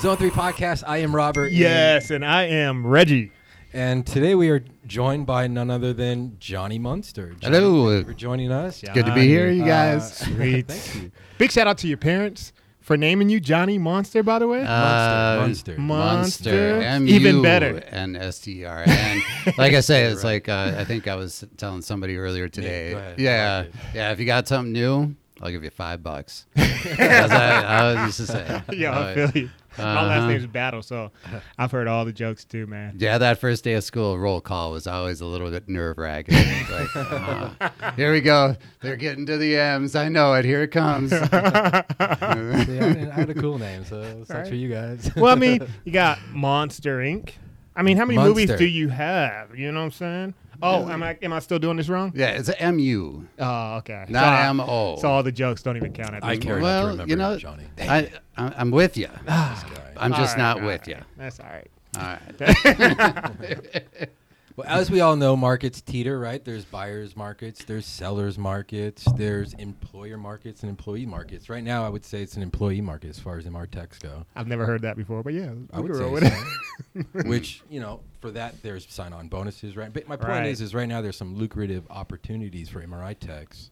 Zone 3 Podcast. I am Robert. Yes, and I am Reggie. And today we are joined by none other than Johnny Munster. Johnny, Hello. thank you for joining us. Good to be here, you Uh, guys. Sweet. Thank you. Big shout out to your parents for naming you Johnny Monster, by the way. Uh, Monster. Monster. M Even U better. N S T R. And like I say, it's like uh, I think I was telling somebody earlier today. go ahead. I Yeah, yeah. If you got something new, I'll give you five bucks. I, I was used to say. yeah, I uh, feel you. My last uh-huh. name's Battle, so I've heard all the jokes too, man. Yeah, that first day of school roll call was always a little bit nerve wracking. like, uh, here we go. They're getting to the M's. I know it. Here it comes. See, I, I had a cool name, so it's not Right. for you guys. well, I mean, you got Monster Inc. I mean, how many movies do you have? You know what I'm saying? Oh, am I am I still doing this wrong? yeah, it's a M U, Oh, okay. not so, I- M O. So all the jokes don't even count at this I point. care Well, not to remember you know, Johnny. I, I I'm with you. I'm just All right, not all with you. That's all right. All right. Well, as we all know, markets teeter, right? There's buyers markets, there's sellers markets, there's employer markets and employee markets. Right now, I would say it's an employee market as far as MR techs go. I've never heard that before, but yeah, I would say so. Which you know, for that there's sign-on bonuses, right? But my point Right. is, is right now there's some lucrative opportunities for MRI techs.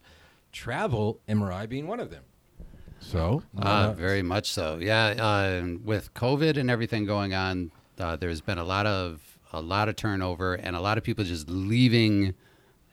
Travel MRI being one of them. So, Uh, very much so. Yeah, uh, with COVID and everything going on, uh, there's been a lot of a lot of turnover and a lot of people just leaving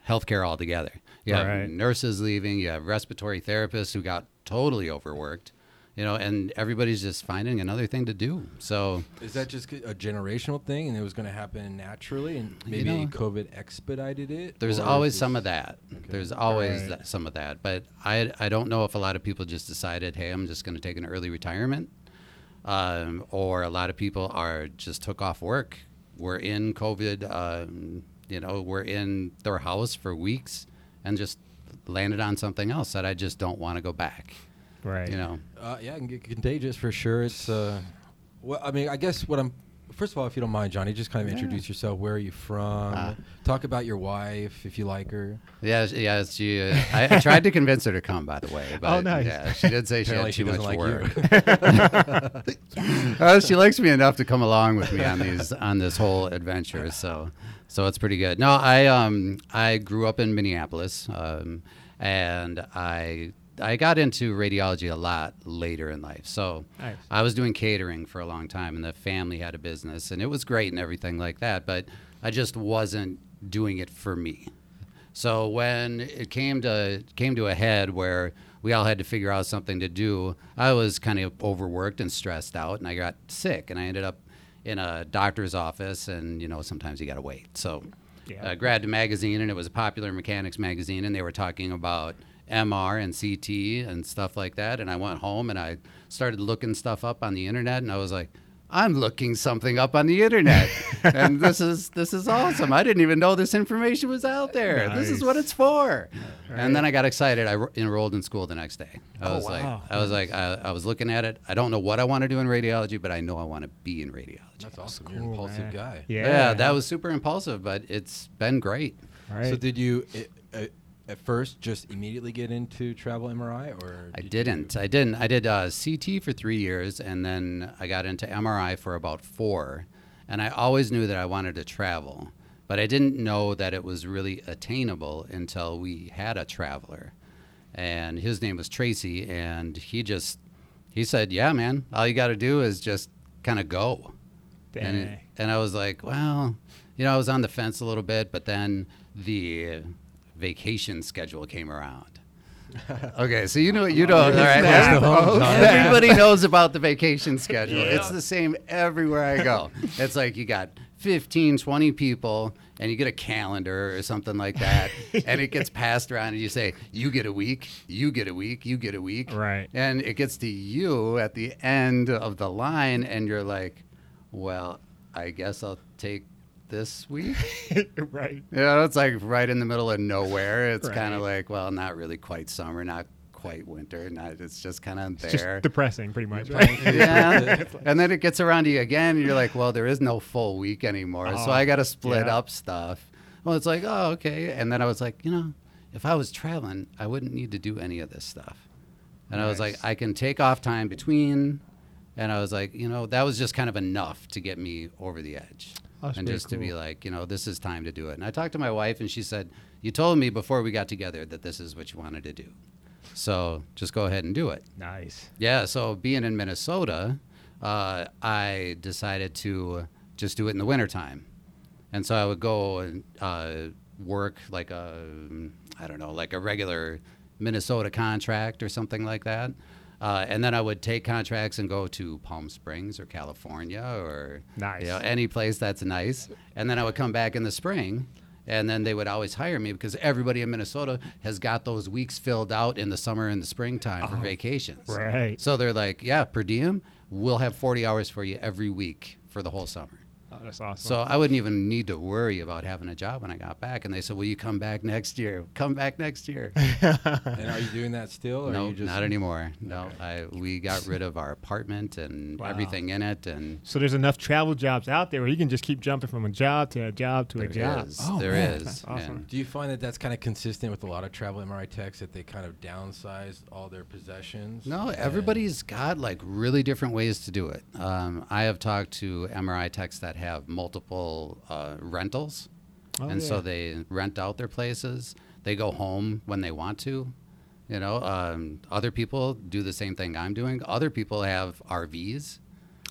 healthcare altogether. You have Right. nurses leaving. You have respiratory therapists who got totally overworked. You know, and everybody's just finding another thing to do. So is that just a generational thing, and it was going to happen naturally, and You maybe know, COVID expedited it? There's always this- some of that. There's always Right. that, some of that. But I, I don't know if a lot of people just decided, hey, I'm just going to take an early retirement. Um, or a lot of people are just took off work. We're in COVID, um, you know, we're in their house for weeks and just landed on something else that I just don't want to go back. Right. You know, Uh, yeah, it can get contagious for sure. It's uh, well, I mean, I guess what I'm. First of all, if you don't mind, Johnny, just kind of Yeah. introduce yourself. Where are you from? Ah. Talk about your wife, if you like her. yeah, she- yeah. She, uh, I, I tried to convince her to come, by the way. But, Oh, nice. Yeah, she did say she had too doesn't much like work. Uh, she likes me enough to come along with me on these on this whole adventure. So, so it's pretty good. No, I um I grew up in Minneapolis, um, and I I got into radiology a lot later in life. So Nice. I was doing catering for a long time, and the family had a business, and it was great and everything like that. But I just wasn't doing it for me. So when it came to came to a head where we all had to figure out something to do, I was kind of overworked and stressed out, and I got sick, and I ended up in a doctor's office, and you know sometimes you got to wait. So Yeah. I grabbed a magazine, and it was a popular mechanics magazine, and they were talking about MR and CT and stuff like that. And I went home and I started looking stuff up on the internet, and I was like. I'm looking something up on the internet, and this is this is awesome. I didn't even know this information was out there. This is what it's for. And then I got excited. I ro- enrolled in school the next day. I Oh, was wow. like, I was like, I, I was looking at it. I don't know what I want to do in radiology, but I know I want to be in radiology. That's awesome. You're an impulsive man. guy. Yeah. Yeah, that was super impulsive, but it's been great. Right. So did you uh, uh, at first just immediately get into travel MRI, or I did didn't. I didn't. I did uh, CT for three years, and then I got into MRI for about four. And I always knew that I wanted to travel, but I didn't know that it was really attainable until we had a traveler, and his name was Tracy, and he just he said, "Yeah, man, all you got to do is just kind of go." And, it, and I was like, well, you know, I was on the fence a little bit, but then the vacation schedule came around. okay, so you know, you know, all right, That's the home, everybody knows about the vacation schedule. Yeah. It's the same everywhere I go. It's like you got 15, 20 people, and you get a calendar or something like that, and it gets passed around, and you say, you get a week, you get a week, you get a week. Right. And it gets to you at the end of the line, and you're like, well, I guess I'll take this week. right. You know, it's like right in the middle of nowhere. It's kind of like, well, not really quite summer, not quite winter. Not, it's just kind of It's there. just depressing, pretty much. Right? yeah. and then it gets around to you again, and you're like, well, there is no full week anymore. so Oh, I ah, got to split yeah. up stuff. Well, it's like, oh, okay. And then I was like, you know, if I was traveling, I wouldn't need to do any of this stuff. And I was like, I can take off time between And I was like, you know, that was just kind of enough to get me over the edge. That's and just to be like, you know, this is time to do it. And I talked to my wife, and she said, You told me before we got together that this is what you wanted to do. So just go ahead and do it. Nice. Yeah, so being in Minnesota, uh, I decided to just do it in the wintertime. And so I would go and uh, work like a, I don't know, like a regular Minnesota contract or something like that. Uh, and then I would take contracts and go to Palm Springs or California or Nice. you know, any place that's nice. And then I would come back in the spring. And then they would always hire me because everybody in Minnesota has got those weeks filled out in the summer and the springtime for vacations. Right. So they're like, yeah, per diem, we'll have 40 hours for you every week for the whole summer. That's awesome. So I wouldn't even need to worry about having a job when I got back. And they said, will you come back next year? Come back next year. And are you doing that still? No, are just not anymore. No, I, we got rid of our apartment and Wow. everything in it. And So there's enough travel jobs out there where you can just keep jumping from a job to a job to a job. is. Oh, there man, is. that's awesome. And Do you find that that's kind of consistent with a lot of travel MRI techs that they kind of downsized all their possessions? No, everybody's got like really different ways to do it. Um, I have talked to MRI techs that have multiple uh, rentals, Oh, and so they rent out their places. They go home when they want to. You know, um, other people do the same thing I'm doing. Other people have RVs,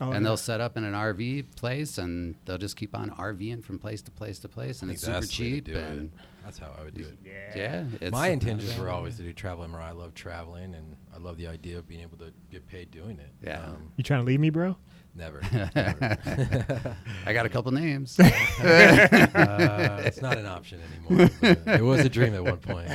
Oh, and yeah. they'll set up in an RV place, and they'll just keep on RVing from place to place to place, and it's super that's the way to cheap. do it. And That's how I would do it. Yeah. yeah, it's My intentions were always to do travel MRI. I love traveling, and I love the idea of being able to get paid doing it. Yeah. Um, You trying to leave me, bro? Never. never. I got a couple names. uh, it's not an option anymore. it was a dream at one point.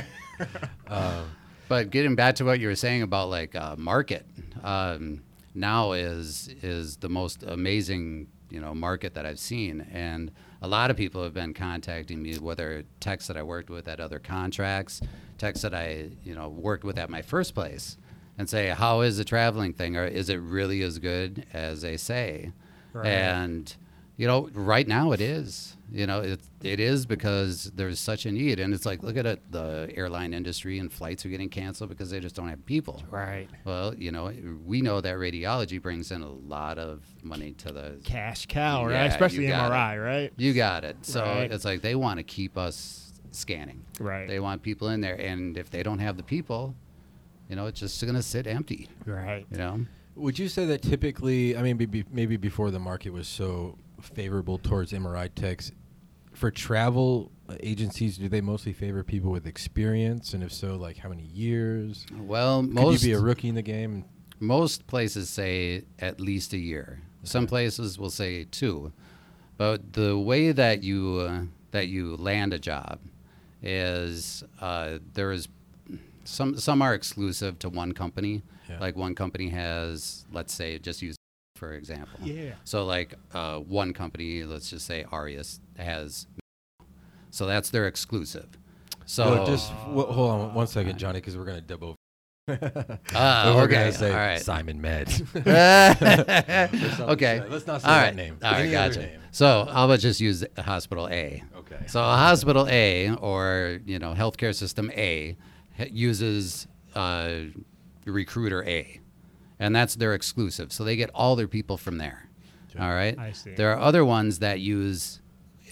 Um, But getting back to what you were saying about like uh, market, um, now is is the most amazing you know market that I've seen, and a lot of people have been contacting me, whether techs that I worked with at other contracts, techs that I you know worked with at my first place, and say, how is the traveling thing, or is it really as good as they say? Right. And you know, right now it is. You know, it it is because there's such a need, and it's like look at it, the airline industry and flights are getting canceled because they just don't have people. Right. Well, you know, we know that radiology brings in a lot of money to the. Cash cow, right? Especially MRI, right? You got it. So Right. it's like they want to keep us scanning. Right. They want people in there, and if they don't have the people, you know, it's just going to sit empty. Right. You know. Would you say that typically, I mean, maybe, maybe before the market was so favorable towards MRI techs, for travel agencies, do they mostly favor people with experience? And if so, like how many years? Well, Could most you be a rookie in the game? most places say at least a year. Some places will say two, but the way that you uh, that you land a job is uh, there is some some are exclusive to one company. Yeah. Like one company has, let's say, just use for example. Yeah. So like uh, one company, let's just say Arias has, so that's their exclusive. So No, just w- hold on one second, Johnny, because we're gonna dub over. And we're okay, gonna say right. SimonMed. okay. Let's not say All that right. name. All right, Any gotcha. name. So how about just use Hospital A? Okay. So Hospital A or you know Healthcare System A uses uh, Recruiter A, and that's their exclusive. So they get all their people from there. Okay. All right. I see. There are other ones that use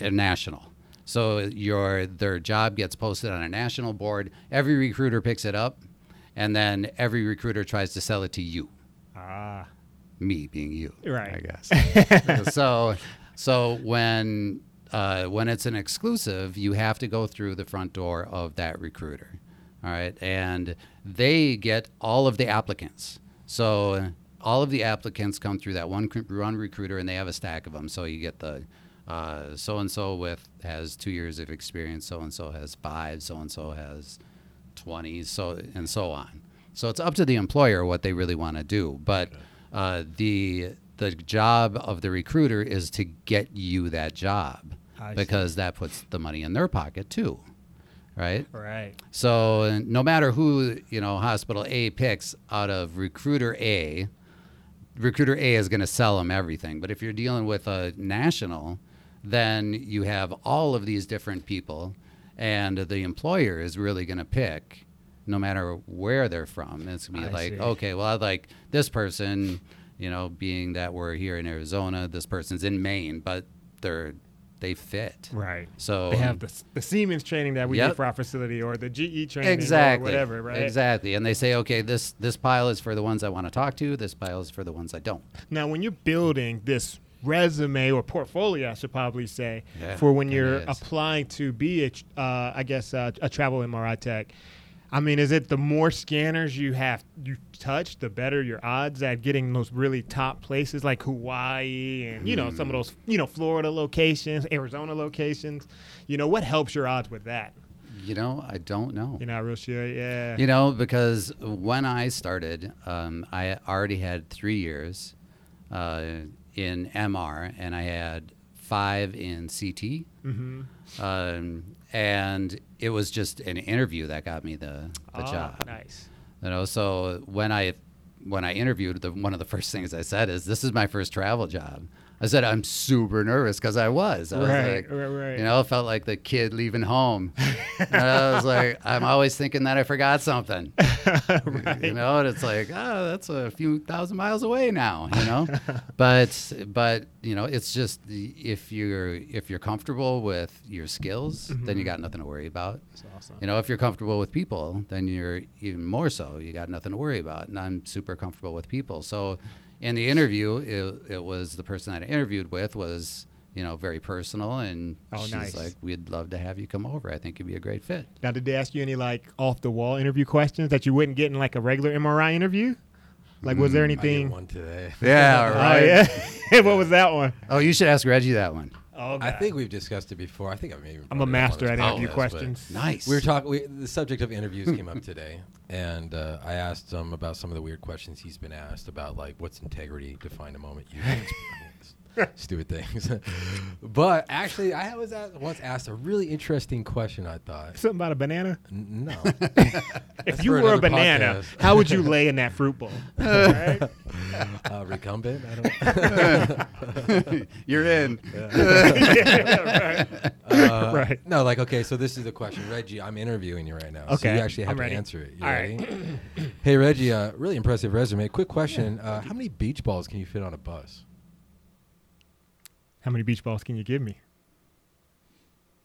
a national. So your their job gets posted on a national board. Every recruiter picks it up, and then every recruiter tries to sell it to you. Ah. Me being you, Right. I guess. so, so when uh, when it's an exclusive, you have to go through the front door of that recruiter. All right, and they get all of the applicants. So all of the applicants come through that one one recruiter, and they have a stack of them. So you get the so and so with has two years of experience. So and so has five. So and so has 20 so and so on so it's up to the employer what they really want to do but uh, the the job of the recruiter is to get you that job I see. because that puts the money in their pocket too right Right. so no matter who you know hospital a picks out of recruiter a recruiter a is going to sell them everything but if you're dealing with a national then you have all of these different people and the employer is really going to pick no matter where they're from it's going to be I like see. okay well i like this person You know, being that we're here in Arizona, this person's in Maine, but they're they fit. Right. So They have the, the Siemens training that we Yep. do for our facility or the GE training exactly or whatever, right? Exactly, and they say, okay, this this pile is for the ones I want to talk to. This pile is for the ones I don't. Now, when you're building this resume or portfolio, I should probably say, Yeah, for when you're is. applying to be a, uh, I guess, uh, a travel MRI tech. I mean, is it the more scanners you have you touch, the better your odds at getting those really top places like Hawaii and you know Hmm. some of those you know Florida locations, Arizona locations. You know what helps your odds with that? You know, I don't know. You're not real sure, yeah. You know, because when I started, um, I already had three years uh, in MR, and I had five in CT. mm-hmm. Um, and it was just an interview that got me the, the job. Ah, Nice. You know, so when I when I interviewed, the, one of the first things I said is, "This is my first travel job." I said, "I'm super nervous because I was. I was Right, like, right, right. You know, it felt like the kid leaving home. and I was like, I'm always thinking that I forgot something. right. You know, and it's like, oh, that's a few thousand miles away now. You know, but but you know, it's just if you're if you're comfortable with your skills, then you mm-hmm. got nothing to worry about. That's awesome. You know, if you're comfortable with people, then you're even more so. You got nothing to worry about. And I'm super comfortable with people. So in the interview, it, it was the person that I interviewed with was, you know, very personal. And Oh, she's nice. like, we'd love to have you come over. I think you'd be a great fit. Now, did they ask you any like off the wall interview questions that you wouldn't get in like a regular MRI interview? Like, was there mm, I get anything? one today. Yeah, Oh yeah. what was that one? Oh, you should ask Reggie that one. Oh, I think we've discussed it before. I think I maybe. I'm a master at interview yes, questions. Nice. We were talking. We, the subject of interviews came up today, and uh, I asked him about some of the weird questions he's been asked about, like what's integrity. Define a moment you. Stupid things, but actually, I was asked, once asked a really interesting question. I thought, Something about a banana. N- no, If you were a banana, podcast. how would you lay in that fruit bowl? Right? uh, recumbent. I don't. You're in. Yeah, right. Uh, Right. No, like okay. So this is the question, Reggie. I'm interviewing you right now. So you actually have I'm to ready. answer it. You All ready? right. hey, Reggie. Uh, really impressive resume. Quick question. Uh, how many beach balls can you fit on a bus? How many beach balls can you give me?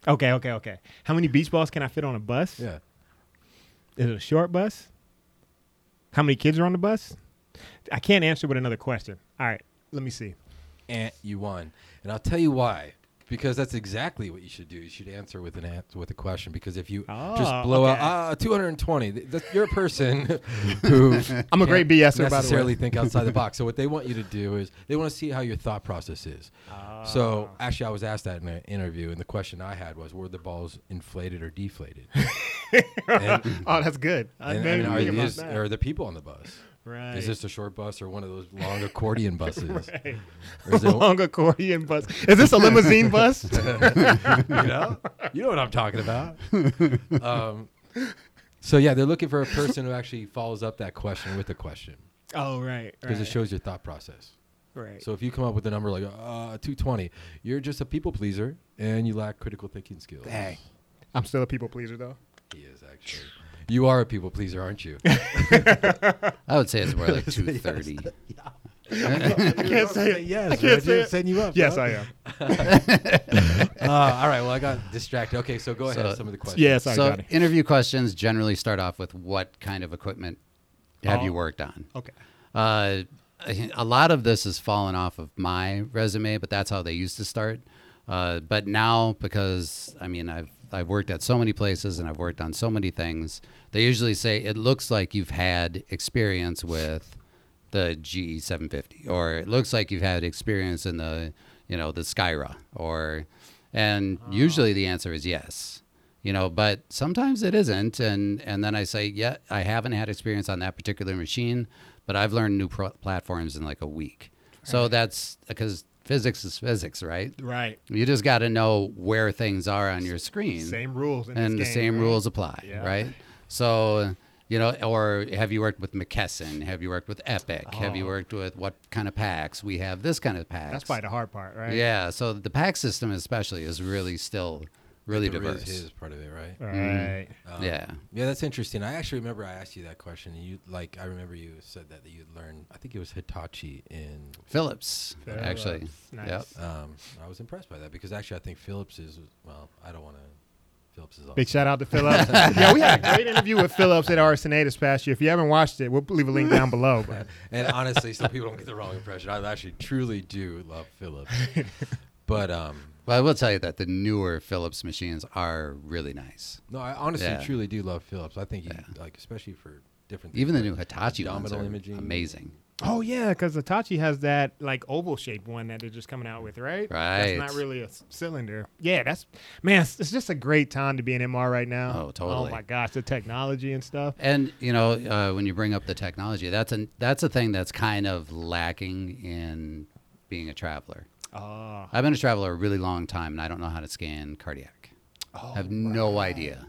Okay, okay, okay. How many beach balls can I fit on a bus? Yeah. Is it a short bus? How many kids are on the bus? I can't answer with another question. All right, let me see. And you won. And I'll tell you why. Because that's exactly what you should do. You should answer with an answer with a question. Because if you Oh, just blow okay. out uh, 220, th- th- you're a person who I'm a great can't BSer, by the way. necessarily think outside the box. So what they want you to do is they want to see how your thought process is. So Ah. actually, I was asked that in an interview, and the question I had was, were the balls inflated or deflated? and, oh, that's good. And, didn't and are, these, that. are the people on the bus? Right. Is this a short bus or one of those long accordion buses? right. Or is it, long accordion bus? Is this a limousine bus? you know, you know what I'm talking about. Um, so yeah, they're looking for a person who actually follows up that question with a question oh, right. because right, it shows your thought process. Right. So if you come up with a number like uh, 220, you're just a people pleaser and you lack critical thinking skills. Dang. I'm still a people pleaser though. He is actually. You are a people pleaser, aren't you? I would say it's more like 230. I can't say it. yes. I can't say it. Setting you up. Yes, bro. I am. Uh, all right. Well, I got distracted. Okay, so go ahead. So- some of the questions. Yes, I so got it. interview questions generally start off with what kind of equipment have Oh. you worked on? Okay. Uh, a lot of this has fallen off of my resume, but that's how they used to start. Uh, but now, because I mean, I've I've worked at so many places and I've worked on so many things, they usually say it looks like you've had experience with the GE 750, or it looks like you've had experience in the you know the Skyra, or and oh. usually the answer is yes. You know but sometimes it isn't and and then i say yeah i haven't had experience on that particular machine but i've learned new pro- platforms in like a week. So that's because physics is physics right Right. you just got to know where things are on your screen Same rules. In and the game, same right? rules apply Yeah. right so you know or have you worked with mckesson have you worked with epic have you Oh. worked with what kind of PACS we have this kind of PACS That's probably the hard part, right? yeah, so the PACS system especially is really still really the RIS diverse. His part of it, right? Right. Um, Yeah. Yeah, that's interesting. I actually remember I asked you that question, and you like I remember you said that, that you learned. I think it was Hitachi in. Philips, actually. Nice. Yep. Um, I was impressed by that because actually I think Philips is well. I don't want to. Philips is awesome. Big shout out to Philips. yeah, we had a great interview with Philips at RSNA this past year. If you haven't watched it, we'll leave a link down below. But and honestly, some people don't get the wrong impression. I actually truly do love Philips, but um, Well, I will tell you that the newer Philips machines are really nice. no, I honestly Yeah. truly do love Philips. I think you Yeah. like especially for different. Things, Even the things new like Hitachi ones abdominal are imaging. amazing. oh yeah, because Hitachi has that like oval shaped one that they're just coming out with, right? Right. That's not really a s- cylinder. Yeah, that's man. It's, it's just a great time to be an MR right now. Oh, totally. Oh my gosh, the technology and stuff. And you know, uh, when you bring up the technology, that's a that's a thing that's kind of lacking in being a traveler. Oh, I've been a traveler a really long time, and I don't know how to scan cardiac. I have no idea.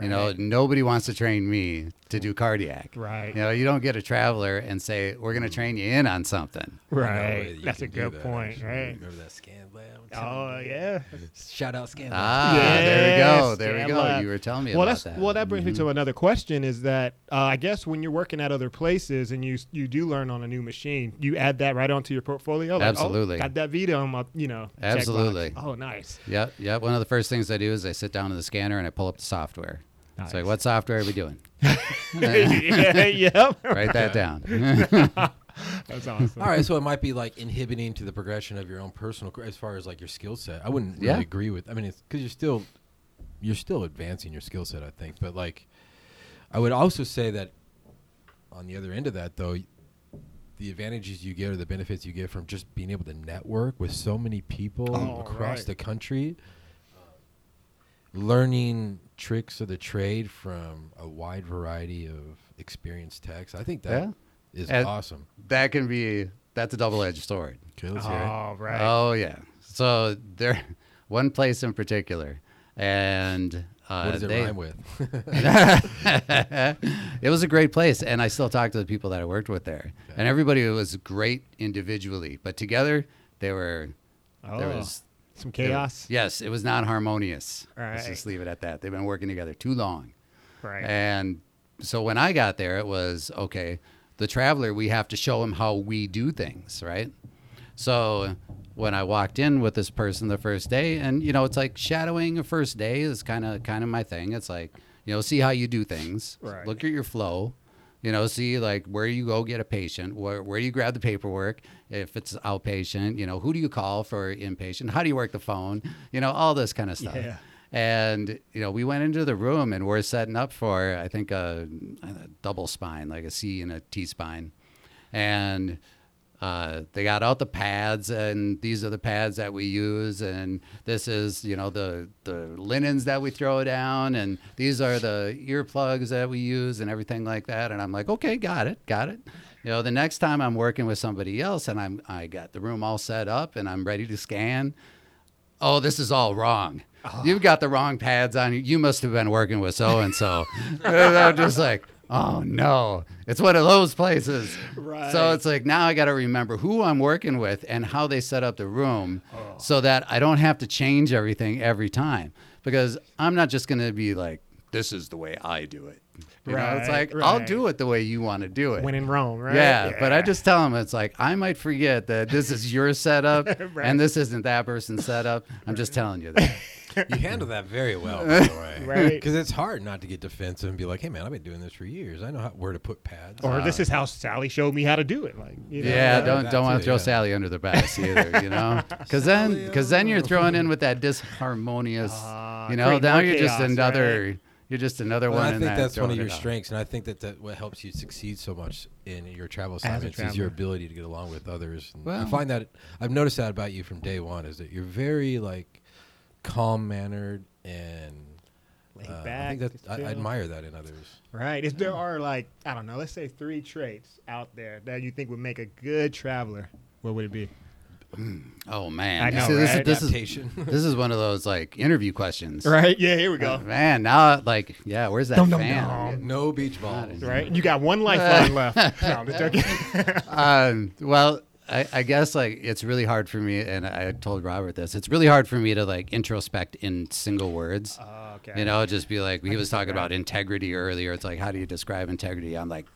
You know, nobody wants to train me to do cardiac. Right. You know, you don't get a traveler and say, "We're going to mm. train you in on something." Right. that That's a good that, point. actually. Right. Remember that scan lab? Oh yeah. Shout out scan lab. Ah, there we go. Yes, There we go. You were telling me well, about that. well. That brings me to another question: Is that uh, I guess when you're working at other places and you you do learn on a new machine, you add that right onto your portfolio. Like, oh, Absolutely. got that Vida on my you know. checkbox. Absolutely. Oh, nice. Yep, yep. One of the first things I do is I sit down in the scanner and I pull up the software. It's like, what software are we doing? yeah, yep. Write that down. That's awesome. All right, so it might be like inhibiting to the progression of your own personal, as far as like your skill set. I wouldn't really Yeah. agree with. I mean, it's because you're still, you're still advancing your skill set. I think, but like, I would also say that, on the other end of that, though, the advantages you get or the benefits you get from just being able to network with so many people Oh, across right. the country, learning tricks of the trade from a wide variety of experienced techs. I think that is And- awesome. that can be that's a double-edged sword. Okay, let's hear it. Oh, right. Oh yeah. So there, one place in particular, and uh, What does it they- rhyme with? it was a great place, and I still talk to the people that I worked with there, Okay. and everybody was great individually, but together they were. There Oh, was some there- chaos. yes, it was not harmonious. Let's just leave it at that. They've been working together too long. Right. And so when I got there, it was okay, the traveler, we have to show him how we do things, right? So when I walked in with this person the first day, and you know, it's like shadowing a first day is kind of kind of my thing. It's like you know, see how you do things, Right. look at your flow, you know, see like where you go get a patient, where where you grab the paperwork, if it's outpatient, you know, who do you call for inpatient, how do you work the phone, you know, all this kind of stuff. Yeah. And you know, we went into the room and we're setting up for I think a, a double spine, like a C and a T spine, and uh, they got out the pads, and these are the pads that we use, and this is you know the the linens that we throw down, and these are the earplugs that we use, and everything like that. And I'm like, okay, got it, got it. You know, the next time I'm working with somebody else, and I'm I got the room all set up, and I'm ready to scan. Oh, this is all wrong. Uh-huh. You've got the wrong pads on. You must have been working with so and so. I'm just like, oh no, it's one of those places. Right. So it's like now I got to remember who I'm working with and how they set up the room, oh. so that I don't have to change everything every time. Because I'm not just going to be like, this is the way I do it. You know, it's Right, like I'll do it the way you want to do it. when in Rome, right? Yeah, but I just tell them it's like I might forget that this is your setup Right. and this isn't that person's setup. I'm just telling you that. you handle that very well, by the way. Right. Because it's hard not to get defensive and be like, "Hey, man, I've been doing this for years. I know how, where to put pads." Or this is how Sally showed me how to do it. Like, you know, Yeah, yeah, don't don't want to throw yeah. Sally under the bus either, you know, because then because then you're throwing in with that disharmonious, Ah, you know. Now you're just chaos, another you're just another Well, one. I in think that that's one of your strengths, and I think that, that what helps you succeed so much in your travel assignments is your ability to get along with others. And I find that I've noticed that about you from day one is that you're very like calm mannered and Laid uh, I back, think that I, I admire that in others. Right. If there are like I don't know, let's say three traits out there that you think would make a good traveler, what would it be? Oh man, I know, See, this, right? is, this is Adaptation. this is one of those like interview questions. Right. Yeah. Here we go. man, now like yeah, where's that Dum, dum, fan? dum. no beach balls. Right. You got one lifeline left. No, I'm just um, well, I, I guess like it's really hard for me, and I told Robert this. It's really hard for me to like introspect in single words. Oh, okay. You know, just be like he was talking about integrity earlier. It's like how do you describe integrity? I'm like,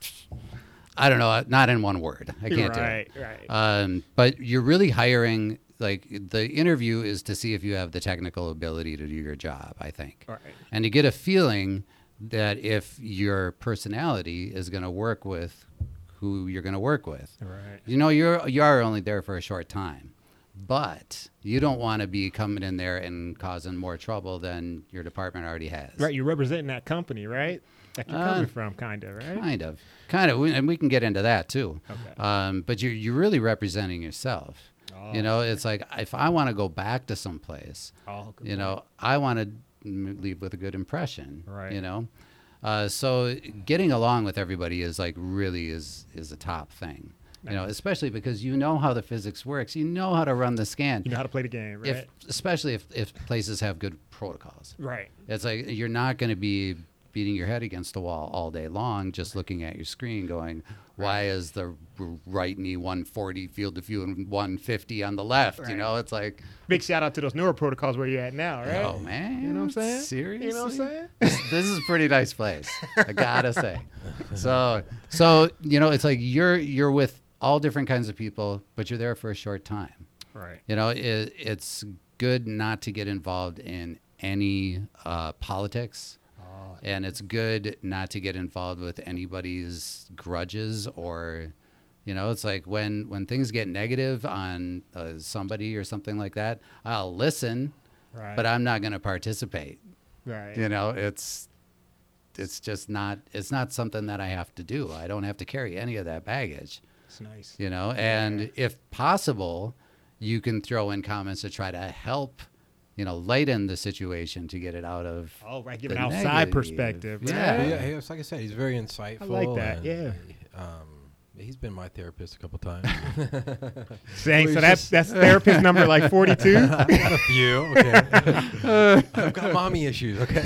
I don't know, not in one word. I can't right, do it. right. Um, but you're really hiring. Like the interview is to see if you have the technical ability to do your job. I think, Right. and to get a feeling that if your personality is going to work with who you're going to work with. Right. You know, you're you are only there for a short time, but you don't want to be coming in there and causing more trouble than your department already has. Right, you're representing that company, right? That you're Uh, coming from, kind of, right? Kind of, kind of, and we can get into that too. Okay. Um, but you're you're really representing yourself. Oh, you know, it's like if I want to go back to some place, Oh, you point. know, I want to leave with a good impression. Right. You know, uh, so getting along with everybody is like really is is a top thing. You know, especially because you know how the physics works. You know how to run the scan. You know how to play the game, right? If especially if if places have good protocols. right. It's like you're not going to be beating your head against the wall all day long, just looking at your screen, going, "Why is the right knee 140 field of view and 150 on the left?" You know, it's like, Big shout out to those neuro protocols where you're at now, right? oh man, You know what I'm saying? Seriously, You know what I'm saying? this, this is a pretty nice place. I gotta say. So, so you know, it's like you're you're with all different kinds of people, but you're there for a short time. Right. You know, it, it's good not to get involved in any uh, politics. And it's good not to get involved with anybody's grudges or, you know, it's like when, when things get negative on uh, somebody or something like that, I'll listen, Right. but I'm not going to participate. right. You know, it's, it's just not, it's not something that I have to do. I don't have to carry any of that baggage It's nice. you know and if possible you can throw in comments to try to help you know lighten the situation to get it out of Oh, right. Give the an outside negative. perspective. Yeah. Right? Yeah, he- it's like I said, he's very insightful. I like that, and, yeah. Um, he's been my therapist a couple times. Saying so that's that's therapist number like 42. I've got a few. Okay. I've got mommy issues. Okay. all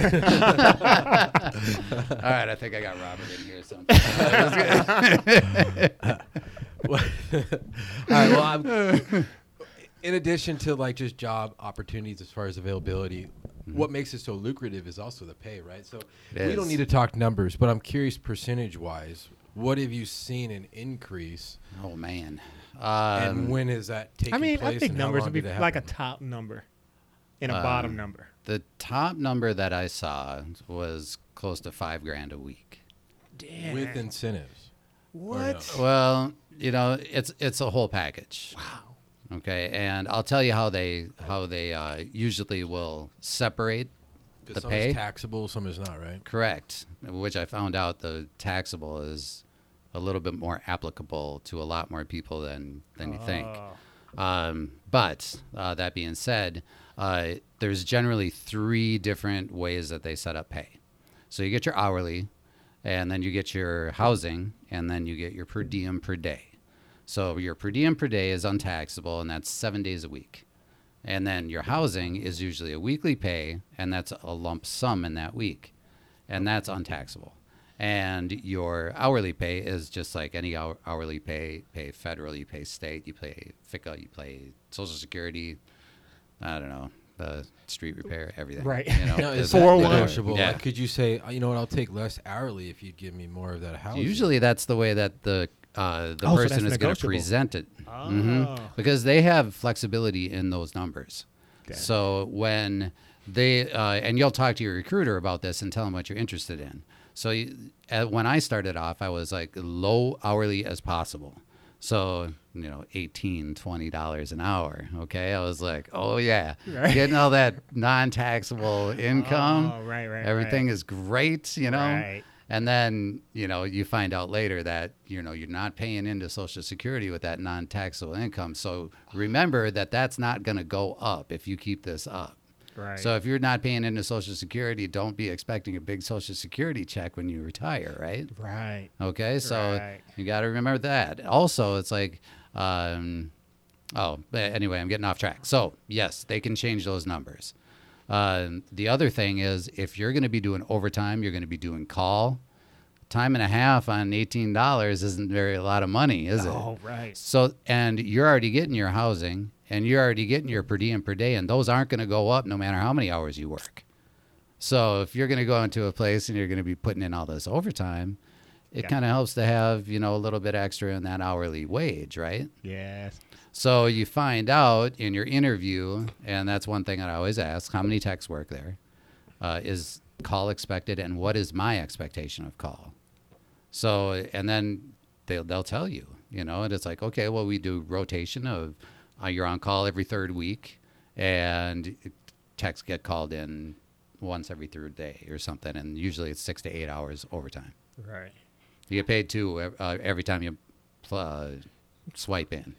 right i think i got robert in here or something All right. Well, I'm, in addition to like just job opportunities as far as availability, what makes it so lucrative is also the pay, right? So It we don't need to talk numbers, but I'm curious percentage wise, what have you seen an increase, oh man and um, when is that taking place? I mean, place? I think numbers would be like a top number and a Um, bottom number. the top number that i saw was close to five grand a week Damn. with incentives. what? well you know it's it's a whole package wow okay and i'll tell you how they how they uh, usually will separate the some pay is taxable, some is not, right? Correct. Which I found out the taxable is a little bit more applicable to a lot more people than than you think. Oh. Um, but uh, that being said, uh, there's generally three different ways that they set up pay. So you get your hourly, and then you get your housing, and then you get your per diem per day. So your per diem per day is untaxable, and that's seven days a week. And then your housing is usually a weekly pay, and that's a lump sum in that week, and that's untaxable. And your hourly pay is just like any hour, hourly pay. Pay federal, you pay state, you pay FICA, you pay Social Security. I don't know the street repair, everything. Right. You know, Now, it's that 401. negotiable? Yeah. Like, could you say, "Uh, you know what, I'll take less hourly if you'd give me more of that house? Usually, that's the way that the uh, the Oh, person that's is going to present it. Oh. because they have flexibility in those numbers. Okay. So when they uh, and you'll talk to your recruiter about this and tell them what you're interested in. So you, uh, when I started off, I was like low hourly as possible. So you know, 18 20 dollars an hour. Okay, I was like, oh yeah, Right. getting all that non-taxable income. Oh, right, right, Everything right. is great, you know. Right. And then, you know, you find out later that, you know, you're not paying into Social Security with that non taxable income. So remember that that's not going to go up if you keep this up. Right. So if you're not paying into Social Security, don't be expecting a big Social Security check when you retire, right? right. Okay, so Right. you got to remember that. Also, it's like, um, oh, but anyway, I'm getting off track. So yes, they can change those numbers. Um, the other thing is, if you're going to be doing overtime, you're going to be doing call, time and a half on eighteen dollars isn't very a lot of money, is it? Oh, right. So and you're already getting your housing and you're already getting your per diem per day, and those aren't going to go up no matter how many hours you work. So if you're going to go into a place and you're going to be putting in all this overtime, it Yeah. kind of helps to have you know a little bit extra in that hourly wage, right? Yes. So you find out in your interview, and that's one thing that I always ask: how many techs work there? Uh, is call expected, and what is my expectation of call? So, and then they'll they'll tell you, you know, and it's like, okay, well, we do rotation of uh, you're on call every third week, and techs get called in once every third day or something, and usually it's six to eight hours overtime. Right. You get paid too uh, every time you uh, swipe in,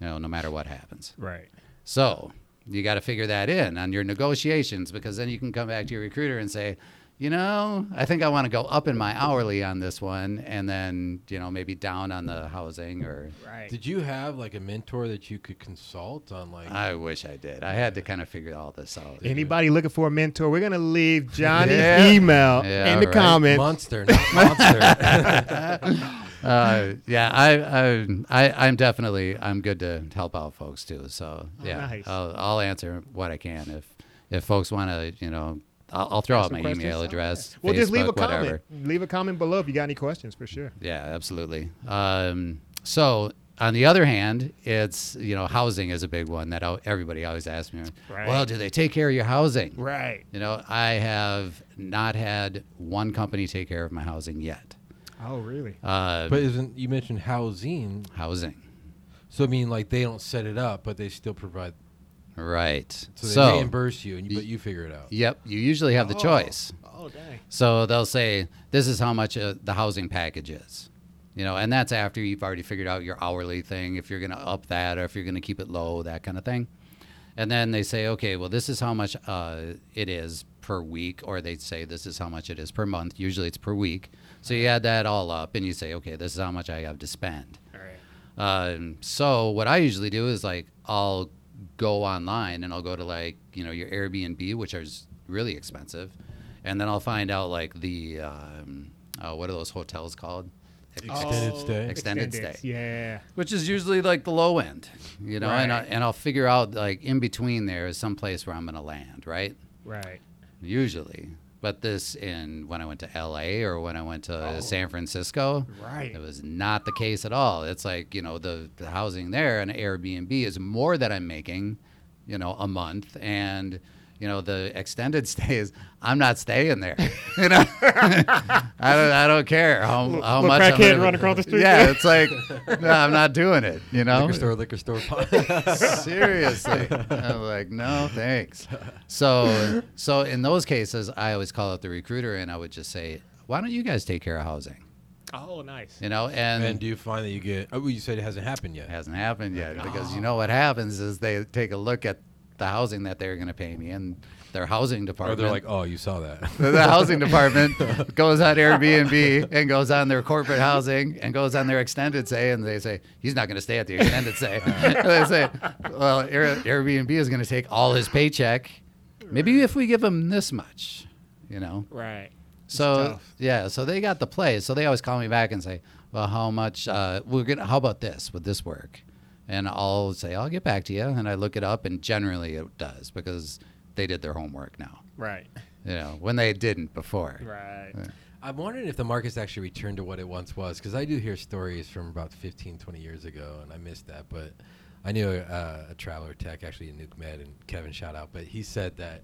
you know, no matter what happens. Right. So you got to figure that in on your negotiations because then you can come back to your recruiter and say, you know, I think I want to go up in my hourly on this one, and then you know maybe down on the housing or. Right. Did you have like a mentor that you could consult on like? I wish I did. I had to kind of figure all this out. Anybody looking for a mentor? We're gonna leave Johnny's Yeah. email Yeah, in the right. comments. monster, not monster. Uh, yeah, I, I, I, I'm definitely I'm good to help out folks too. So yeah, nice. I'll, I'll answer what I can if if folks want to, you know, I'll, I'll throw out my questions? email address. Well, just leave a Facebook, whatever. comment. Leave a comment below if you got any questions for sure. Yeah, absolutely. Um, so on the other hand, it's you know housing is a big one that everybody always asks me. Right. Well, do they take care of your housing? Right. You know, I have not had one company take care of my housing yet. Oh, really? Uh, but isn't you mentioned housing? housing, So I mean, like they don't set it up, but they still provide. Right? So they so reimburse you, and you, but you figure it out. Yep, you usually have the Oh. choice. Oh, dang. So they'll say, "This is how much uh, the housing package is," you know, and that's after you've already figured out your hourly thing, if you're going to up that or if you're going to keep it low, that kind of thing. And then they say, "Okay, well, this is how much uh, it is per week," or they say, "This is how much it is per month." Usually, it's per week. So you add that all up, and you say, "Okay, this is how much I have to spend." All right. Um, so what I usually do is like I'll go online and I'll go to like you know your Airbnb, which is really expensive, and then I'll find out like the um, uh, what are those hotels called? Extended Oh, stay. Extended stay. Yeah. Which is usually like the low end, you know, and I, and I'll figure out like in between there is some place where I'm gonna land, right? Right. Usually. But this in when I went to LA or when I went to Oh. San Francisco, Right. it was not the case at all. It's like, you know, the, the housing there and Airbnb is more that I'm making, you know, a month. And, you know, the extended stays, I'm not staying there. you know, I don't, I don't care how, how little much. I'm crackhead run across the street Yeah, there. it's like, no, I'm not doing it, you know? Liquor store, liquor store. Seriously. I'm like, no, thanks. So, so in those cases, I always call up the recruiter and I would just say, why don't you guys take care of housing? Oh, nice. You know, and, and do you find that you get? Oh, you said it hasn't happened yet. hasn't happened yet oh, because you know what happens is they take a look at the housing that they're going to pay me and their housing department. Or department. they're like, oh, you saw that. the, the housing department goes on Airbnb and goes on their corporate housing and goes on their extended stay, and they say he's not going to stay at the extended stay. they say, well, Air, Airbnb is going to take all his paycheck. Maybe if we give him this much, you know. Right. So yeah, so they got the play. So they always call me back and say, "Well, how much? Uh, we're gonna. How about this? Would this work?" And I'll say, "I'll get back to you." And I look it up, and generally it does because they did their homework now. Right. You know, when they didn't before. Right. Yeah. I'm wondering if the market's actually returned to what it once was because I do hear stories from about 15, 20 years ago, and I missed that. But I knew a, uh, a traveler tech actually in Nuke Med, and Kevin shout out. But he said that,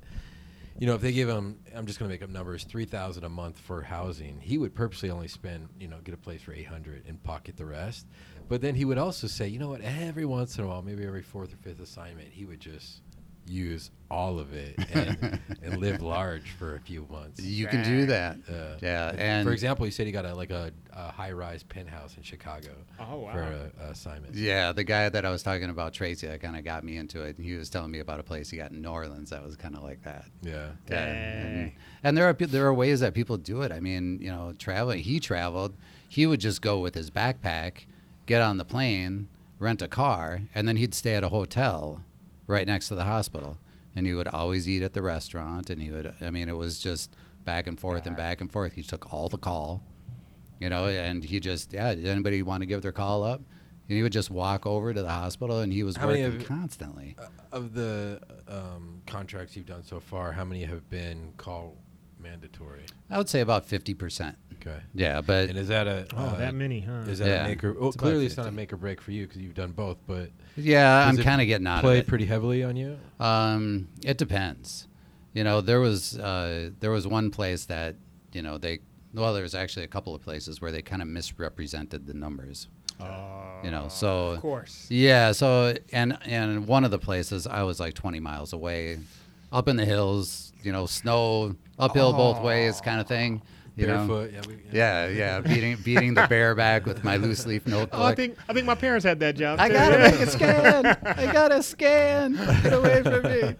you know, if they give him, I'm just going to make up numbers, three thousand a month for housing, he would purposely only spend, you know, get a place for 800 and pocket the rest. But then he would also say, you know what, every once in a while, maybe every fourth or fifth assignment, he would just use all of it and, and live large for a few months. You can do that. Uh, Yeah, and- for example, he said he got a like a, a high-rise penthouse in Chicago Oh, wow. for a, a assignment. Yeah, the guy that I was talking about, Tracy, that kind of got me into it. and He was telling me about a place he got in New Orleans that was kind of like that. Yeah. Yeah, and, and there are there are ways that people do it. I mean, you know, traveling. He traveled. He would just go with his backpack, get on the plane, rent a car, and then he'd stay at a hotel right next to the hospital. And he would always eat at the restaurant. And he would. I mean, it was just back and forth and back and forth. He took all the call. you know, and he just, yeah, did anybody want to give their call up? And he would just walk over to the hospital, and he was How working have- constantly. Uh, of the um, contracts you've done so far, how many have been call mandatory? I would say about fifty percent. Okay. Yeah, but And is that a Oh, uh, that many, huh? Is that Yeah. a make or well, It's clearly it's not a make or break for you because you've done both, but yeah, I'm kind of getting out play of it. pretty heavily on you. Um, it depends. You know, there was uh, there was one place that you know they well, there was actually a couple of places where they kind of misrepresented the numbers. You know, so of course. yeah, so and and one of the places I was like 20 miles away, up in the hills. You know, snow uphill both ways, kind of thing. You know? Yeah, we, Yeah, yeah, beating beating the bear back with my loose leaf notebook. Oh, I think I think my parents had that job. I too. gotta make a scan. I gotta scan. Get away from me.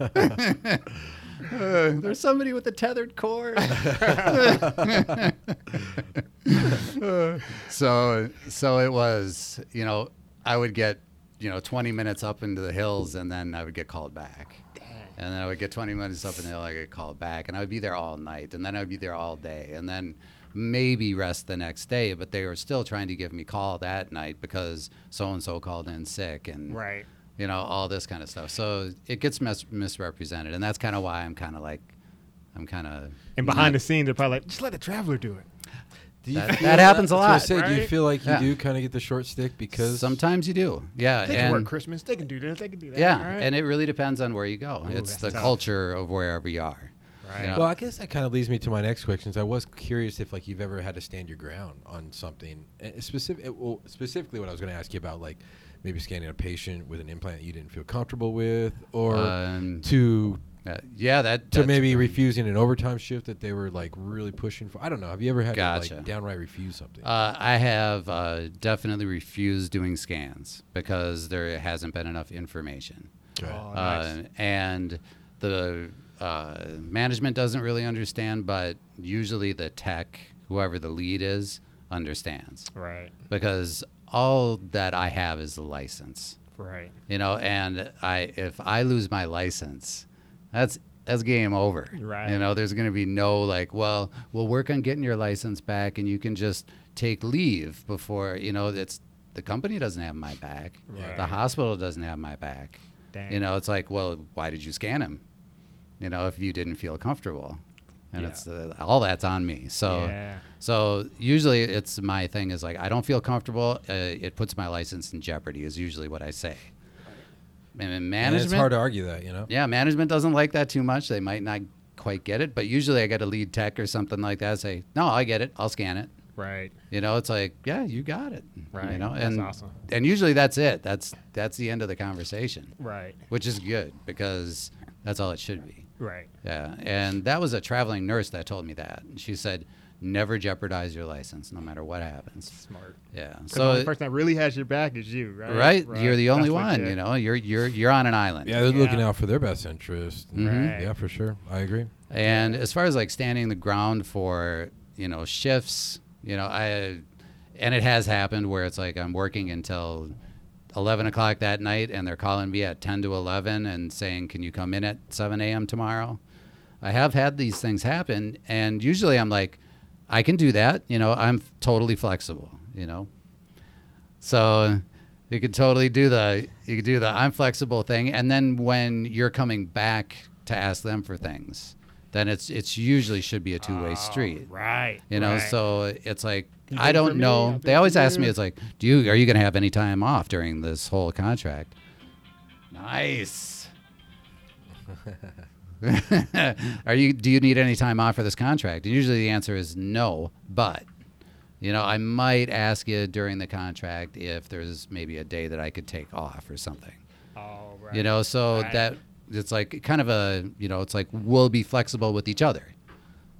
Uh, there's somebody with a tethered cord. so, so it was. You know, I would get, you know, 20 minutes up into the hills, and then I would get called back. And then I would get 20 minutes up and the hill, I get called back, and I would be there all night, and then I would be there all day, and then maybe rest the next day. But they were still trying to give me call that night because so and so called in sick, and Right. you know all this kind of stuff. So it gets mis- misrepresented, and that's kind of why I'm kind of like, I'm kind of And behind the scenes, they're probably like, just let the traveler do it. Do you That- feel that happens a I was lot, gonna Say, Do you right? feel like you Yeah. do kind of get the short stick because Sometimes you do, yeah, They can and work Christmas. They can do this. They can do that. yeah, right? and it really depends on where you go. it's that's the tough. culture of wherever you are. Right. Yeah. Well, I guess that kind of leads me to my next questions. I was curious if like you've ever had to stand your ground on something specific. Well, specifically, what I was going to ask you about, like maybe scanning a patient with an implant you didn't feel comfortable with, or Um, to Uh, yeah, that to that's- maybe refusing an overtime shift that they were like really pushing for. I don't know. Have you ever had to like downright refuse something? Uh, I have uh, definitely refused doing scans because there hasn't been enough information. Okay. Oh, Uh, nice. and the uh, management doesn't really understand, but usually the tech, whoever the lead is, understands Right. because all that I have is the license. Right. You know, and I if I lose my license, that's that's game over. Right. You know, there's going to be no like, well, we'll work on getting your license back, and you can just take leave before. You know, it's the company doesn't have my back. Right. The hospital doesn't have my back. Dang. You know, it's like, well, why did you scan him? You know, if you didn't feel comfortable, and Yeah. it's uh, all that's on me. So. yeah. So usually it's my thing is like I don't feel comfortable. Uh, it puts my license in jeopardy. Is usually what I say. And in and management, it's hard to argue that, you know. yeah, management doesn't like that too much. They might not quite get it, but usually I get a lead tech or something like that. Say, no, I get it. I'll scan it. Right. You know, it's like, yeah, you got it. Right. You know, That's and awesome. and usually that's it. That's that's the end of the conversation, Right. which is good because that's all it should be. Right. Yeah, and that was a traveling nurse that told me that. She said, "Never jeopardize your license, no matter what happens." Smart. Yeah. So the only person that really has your back is you, right? right, you're the only That's one. You know, you're you're you're on an island. Yeah, they're looking out for their best interest. Mhm. Right. Yeah, for sure. I agree. And as far as like standing the ground for you know shifts, you know, I and it has happened where it's like I'm working until. 11 o'clock that night, and they're calling me at 10 to 11 and saying, Can you come in at 7 a.m. tomorrow? I have had these things happen, and usually I'm like, I can do that. You know, I'm totally flexible, you know. So you could totally do the you could do the I'm flexible thing, and then when you're coming back to ask them for things, then it's it's usually should be a two way Oh, street. Right. You know, right. so it's like You I don't know. I'll They always for ask me, it's like, do you are you going to have any time off during this whole contract? Nice. are you? Do you need any time off for this contract? And usually the answer is no. But you know, I might ask you during the contract if there's maybe a day that I could take off or something. Oh, right. You know, so Right. that it's like kind of a you know, it's like we'll be flexible with each other.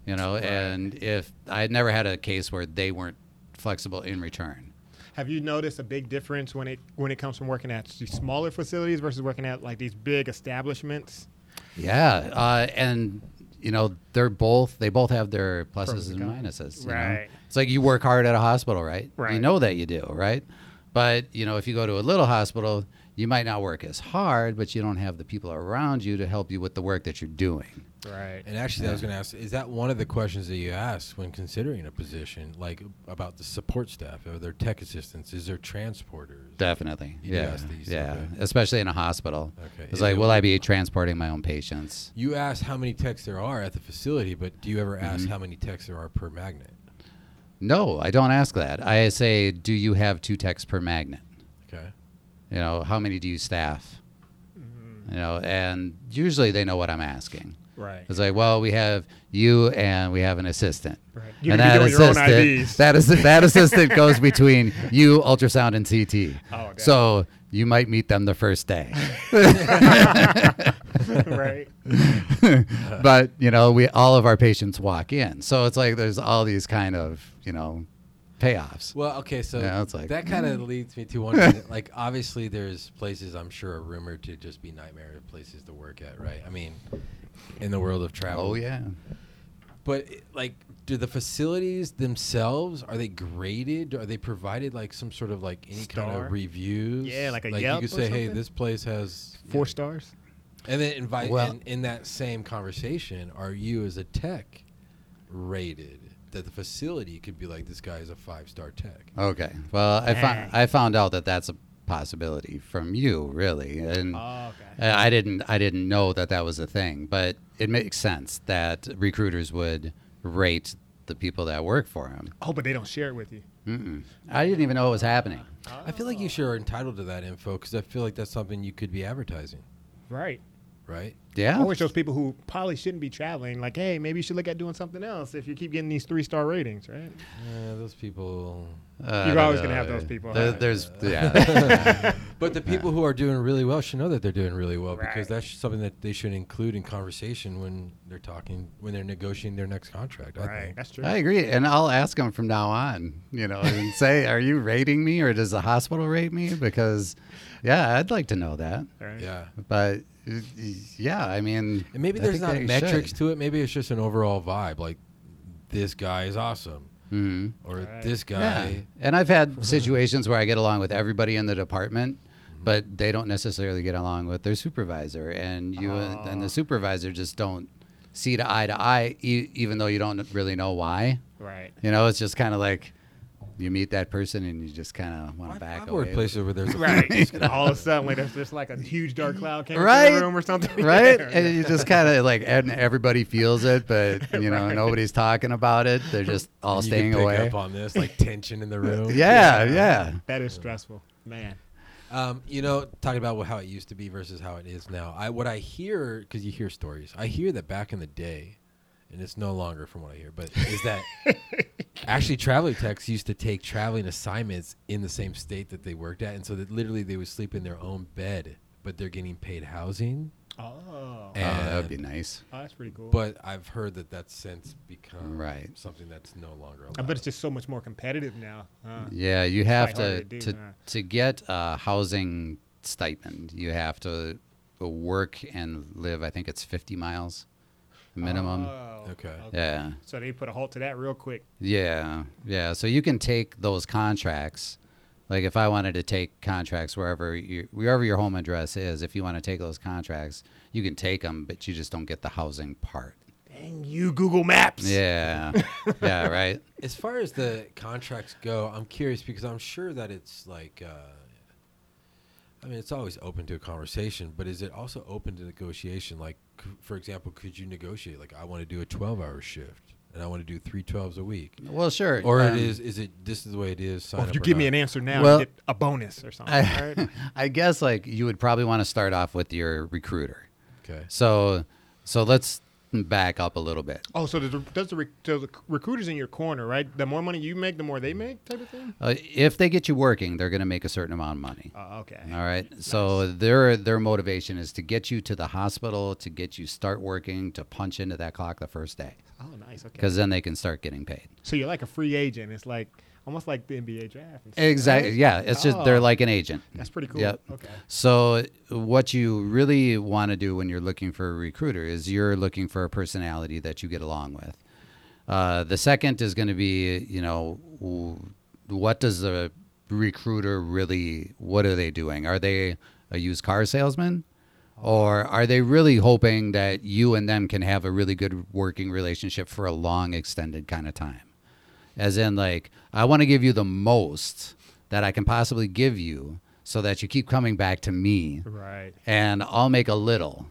You know, and if I had never had a case where they weren't flexible in return. Have you noticed a big difference when it when it comes from working at these smaller facilities versus working at like these big establishments? Yeah, uh, and you know they're both they both have their pluses and minuses. you know? Right. It's like you work hard at a hospital, right? You Right. know that you do, right? But you know if you go to a little hospital, you might not work as hard, but you don't have the people around you to help you with the work that you're doing. Right. And actually, I was going to ask: Is that one of the questions that you ask when considering a position, like about the support staff? Are there tech assistants? Is there transporters? Definitely. You yeah. ask these, yeah. okay. Especially in a hospital. Okay. It's Is like, will I be transporting my own patients? You ask how many techs there are at the facility, but do you ever ask Mhm. how many techs there are per magnet? No, I don't ask that. I say, do you have two techs per magnet? Okay. You know, how many do you staff? Mhm. You know, and usually they know what I'm asking. Right. It's like, well, we have you and we have an assistant. Right. You and can be that doing your own assistant, IDs. that is that assistant goes between you, ultrasound, and CT. Oh, okay. So you might meet them the first day. right. but you know, we all of our patients walk in, so it's like there's all these kind of you know payoffs. Well, okay, so Yeah, it's like- that kind of leads me to one. like, obviously, there's places I'm sure are rumored to just be nightmare places to work at, right? I mean, in the world of travel. Oh yeah. But like, do the facilities themselves are they graded? Are they provided like some sort of like any kind of reviews? Yeah, like a like Yelp you could or say, hey, this place has Four yeah. stars. And then invite Well- in, in that same conversation, are you as a tech rated? That the facility could be like this guy is a five star tech. Okay. Well, I Dang. found I found out that that's a possibility from you, really, and Oh, okay. I I didn't I didn't know that that was a thing, but it makes sense that recruiters would rate the people that work for them. Oh, but they don't share it with you. Mm-mm. I didn't even know it was happening. I feel like you Oh. sure are entitled to that info because I feel like that's something you could be advertising, Right. Right? Yeah. Always those people who probably shouldn't be traveling. Like, hey, maybe you should look at doing something else if you keep getting these three star ratings, right? Yeah, those people. Uh, You're always gonna have those people, There- huh? there's yeah. But the people who are doing really well should know that they're doing really well because that's something that they should include in conversation when they're talking, when they're negotiating their next contract. I right. think. That's true. I agree, and I'll ask them from now on. You know, and say, "Are you rating me, or does the hospital rate me?" Because, yeah, I'd like to know that. Right. Yeah. But yeah, I mean, And maybe I there's not metrics should. to it. Maybe it's just an overall vibe. Like, this guy is awesome, Mhm. or Right. this Yeah, guy. and I've had situations where I get along with everybody in the department, but they don't necessarily get along with their supervisor, and you and Oh. the supervisor just don't see to eye to eye, e- even though you don't really know why. Right. You know, it's just kind of like you meet that person and you just kind of want to I've, back I've away. worked places where there's Right. All of a sudden, like, there's just like a huge dark cloud came into Right. the room or something. right? Yeah. And you just kind of like, and everybody feels it, but you know, Right. nobody's talking about it. They're just all you staying can pick away. up on this like tension in the room. Yeah, yeah. That is stressful, man. Um, you know, talking about how it used to be versus how it is now. I what I hear because you hear stories. I hear that back in the day, and it's no longer from what I hear, but is that actually traveling techs used to take traveling assignments in the same state that they worked at, and so that literally they would sleep in their own bed, but they're getting paid housing. Oh. Oh, that would be nice. Oh, that's pretty cool. But I've heard that that's since become Right. something that's no longer. Allowed. I bet it's just so much more competitive now. huh? Yeah, you have to to do, to huh? to get a housing stipend. You have to work and live. I think it's fifty miles minimum. Oh, Okay. Yeah. So they put a halt to that real quick. Yeah, yeah. So you can take those contracts. Like if I wanted to take contracts wherever you, wherever your home address is, if you want to take those contracts, you can take them, but you just don't get the housing part. Dang you, Google Maps. Yeah, yeah, right. As far as the contracts go, I'm curious because I'm sure that it's like, uh, I mean, it's always open to a conversation, but is it also open to negotiation? Like, c- for example, could you negotiate? Like, I want to do a 12 hour shift and I want to do three 12s a week. Well, sure. Or um, it is, is it, this is the way it is? Sign Or if up you or give me an answer now, Well- you get a bonus or something. I, right? I guess like you would probably want to start off with your recruiter. Okay. So, so let's back up a little bit. Oh, so does the, does the, rec- the recruiter's in your corner, right? The more money you make, the more they make, type of thing. Uh, if they get you working, they're going to make a certain amount of money. Oh, okay. All right. So their their motivation is to get you to the hospital, to get you start working, to punch into that clock the first day, Oh, nice. Okay. because then they can start getting paid. So you're like a free agent. It's like almost like the NBA draft. Exactly. right? Yeah. It's just they're Oh, like an agent. That's pretty cool. Yep. Okay. So what you really want to do when you're looking for a recruiter is you're looking for a personality that you get along with. Uh, the second is going to be, you know, what does the recruiter really? What are they doing? Are they a used car salesman, Or are they really hoping that you and them can have a really good working relationship for a long, extended kind of time? As in, like, I want to give you the most that I can possibly give you so that you keep coming back to me Right. and I'll make a little.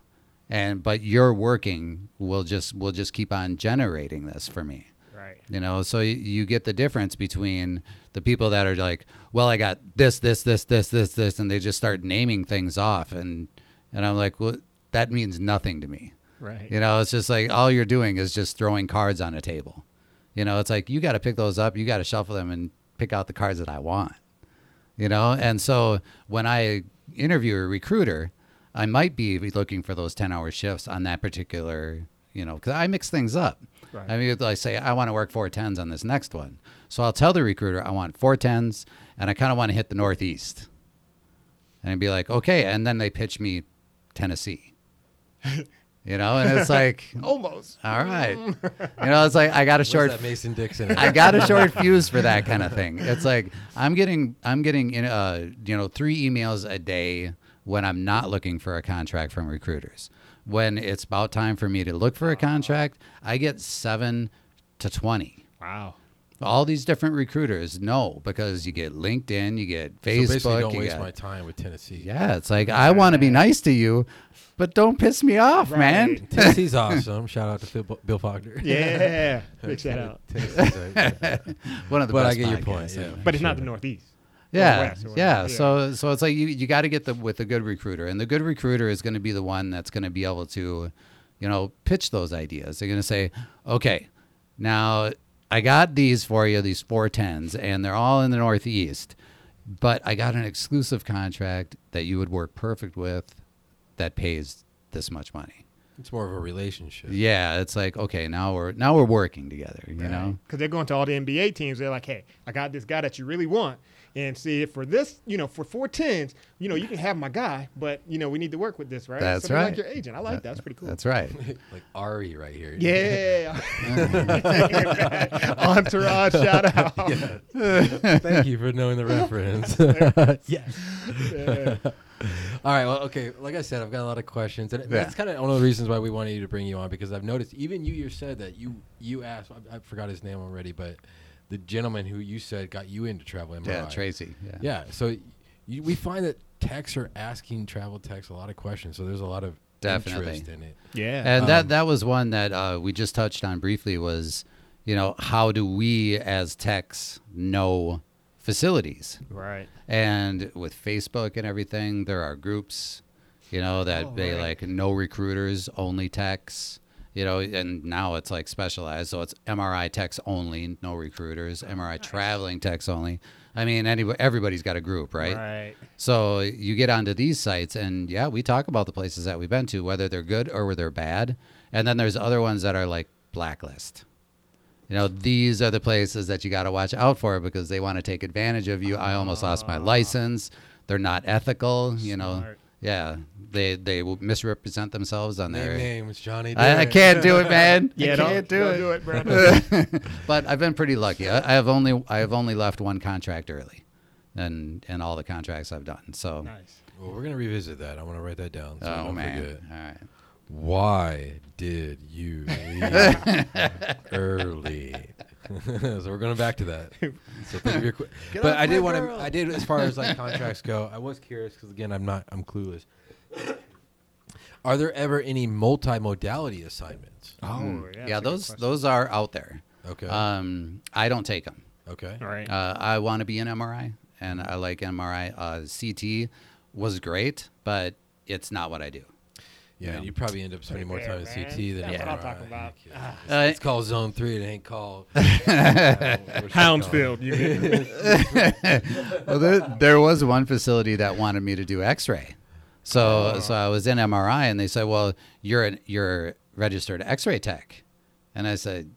And but your working will just will just keep on generating this for me. Right. You know, so y- you get the difference between the people that are like, well, I got this, this, this, this, this, this, and they just start naming things off, and and I'm like, well, that means nothing to me. Right. You know, it's just like all you're doing is just throwing cards on a table. You know, it's like you got to pick those up, you got to shuffle them and pick out the cards that I want. You know, and so when I interview a recruiter, I might be looking for those 10 hour shifts on that particular, you know, because I mix things up. Right. I mean, I say I want to work four tens on this next one. So I'll tell the recruiter I want four tens and I kind of want to hit the Northeast. And I'd be like, okay. And then they pitch me Tennessee. You know, and it's like, Almost. all right. You know, it's like I got a short that Mason Dixon? I got a short fuse for that kind of thing. It's like I'm getting I'm getting in uh you know three emails a day when I'm not looking for a contract from recruiters. When it's about time for me to look for a contract, I get seven to twenty. Wow. All these different recruiters No, because you get LinkedIn, you get Facebook. so Facebook. basically, don't you waste get- my time with Tennessee. yeah, it's like I want to be nice to you, but don't piss me off, man. Tennessee's awesome. Shout out to Phil, Bill Faulkner. Yeah. Big that out. Tennessee's a- One of the But I get your point, yeah. anyway. But it's not the Northeast. Yeah, West or yeah. So so it's like you you got to get the with a good recruiter, and the good recruiter is going to be the one that's going to be able to, you know, pitch those ideas. They're going to say, okay, now I got these for you, these four tens, and they're all in the Northeast, but I got an exclusive contract that you would work perfect with, that pays this much money. it's more of a relationship. Yeah, it's like okay, now we're now we're working together. You know. Because they're going to all the NBA teams. They're like, hey, I got this guy that you really want. And see, for this, you know, for four tens, you know, you can have my guy, but, you know, we need to work with this, right? That's so they're right. like your agent. I like that. That's pretty cool. That's right. like Ari right here. Yeah. Entourage shout out. Thank you for knowing the reference. yes. Yeah. All right. Well, okay. Like I said, I've got a lot of questions, and Yeah. that's kind of one of the reasons why we wanted you to bring you on because I've noticed even you, you said that you you asked. I, I forgot his name already, but the gentleman who you said got you into travel MRI. Yeah, Tracy. Yeah. Yeah. So you, we find that techs are asking travel techs a lot of questions. So there's a lot of Definitely. interest in it. Yeah. And that Um, that was one that uh, we just touched on briefly was, you know, how do we as techs know facilities? right. And with Facebook and everything, there are groups, you know, that Oh, they right. like no recruiters, only techs. You know, and now it's like specialized, so it's MRI techs only, no recruiters. Oh, MRI traveling techs only. I mean, anybody, everybody's got a group, right? Right. So you get onto these sites, and yeah, we talk about the places that we've been to, whether they're good or whether they're bad. And then there's other ones that are like blacklist. You know, these are the places that you got to watch out for because they want to take advantage of you. I almost lost my ah. license. They're not ethical. You know, Smart. yeah, they they will misrepresent themselves on Name their. names, Johnny. I, I can't do it, man. Yeah, I don't, can't do don't it. do it, bro. but I've been pretty lucky. I, I have only I have only left one contract early, and and all the contracts I've done. So. nice. Well, we're gonna revisit that. I want to write that down. So Oh man! forget. All right. Why did you leave early? so we're going back to that. So think of your que- but I did want to. I did as far as like contracts go. I was curious because again, I'm not. I'm clueless. Are there ever any multimodality assignments? Oh, Mm. yeah. yeah, that's a good those those are out there. Okay. Um, I don't take them. okay. All right. Uh, I want to be an MRI, and I like MRI. Uh, CT was great, but it's not what I do. Yeah, Yeah. and you probably end up spending more time in. CT than That's what I'm MRI. talking about. Heck yeah. Ah. It's, Uh, it's called Zone Three. It ain't called uh, Hounsfield. You well, there, there was one facility that wanted me to do X-ray, so Oh. so I was in MRI, and they said, "Well, you're an, you're registered X-ray tech," and I said,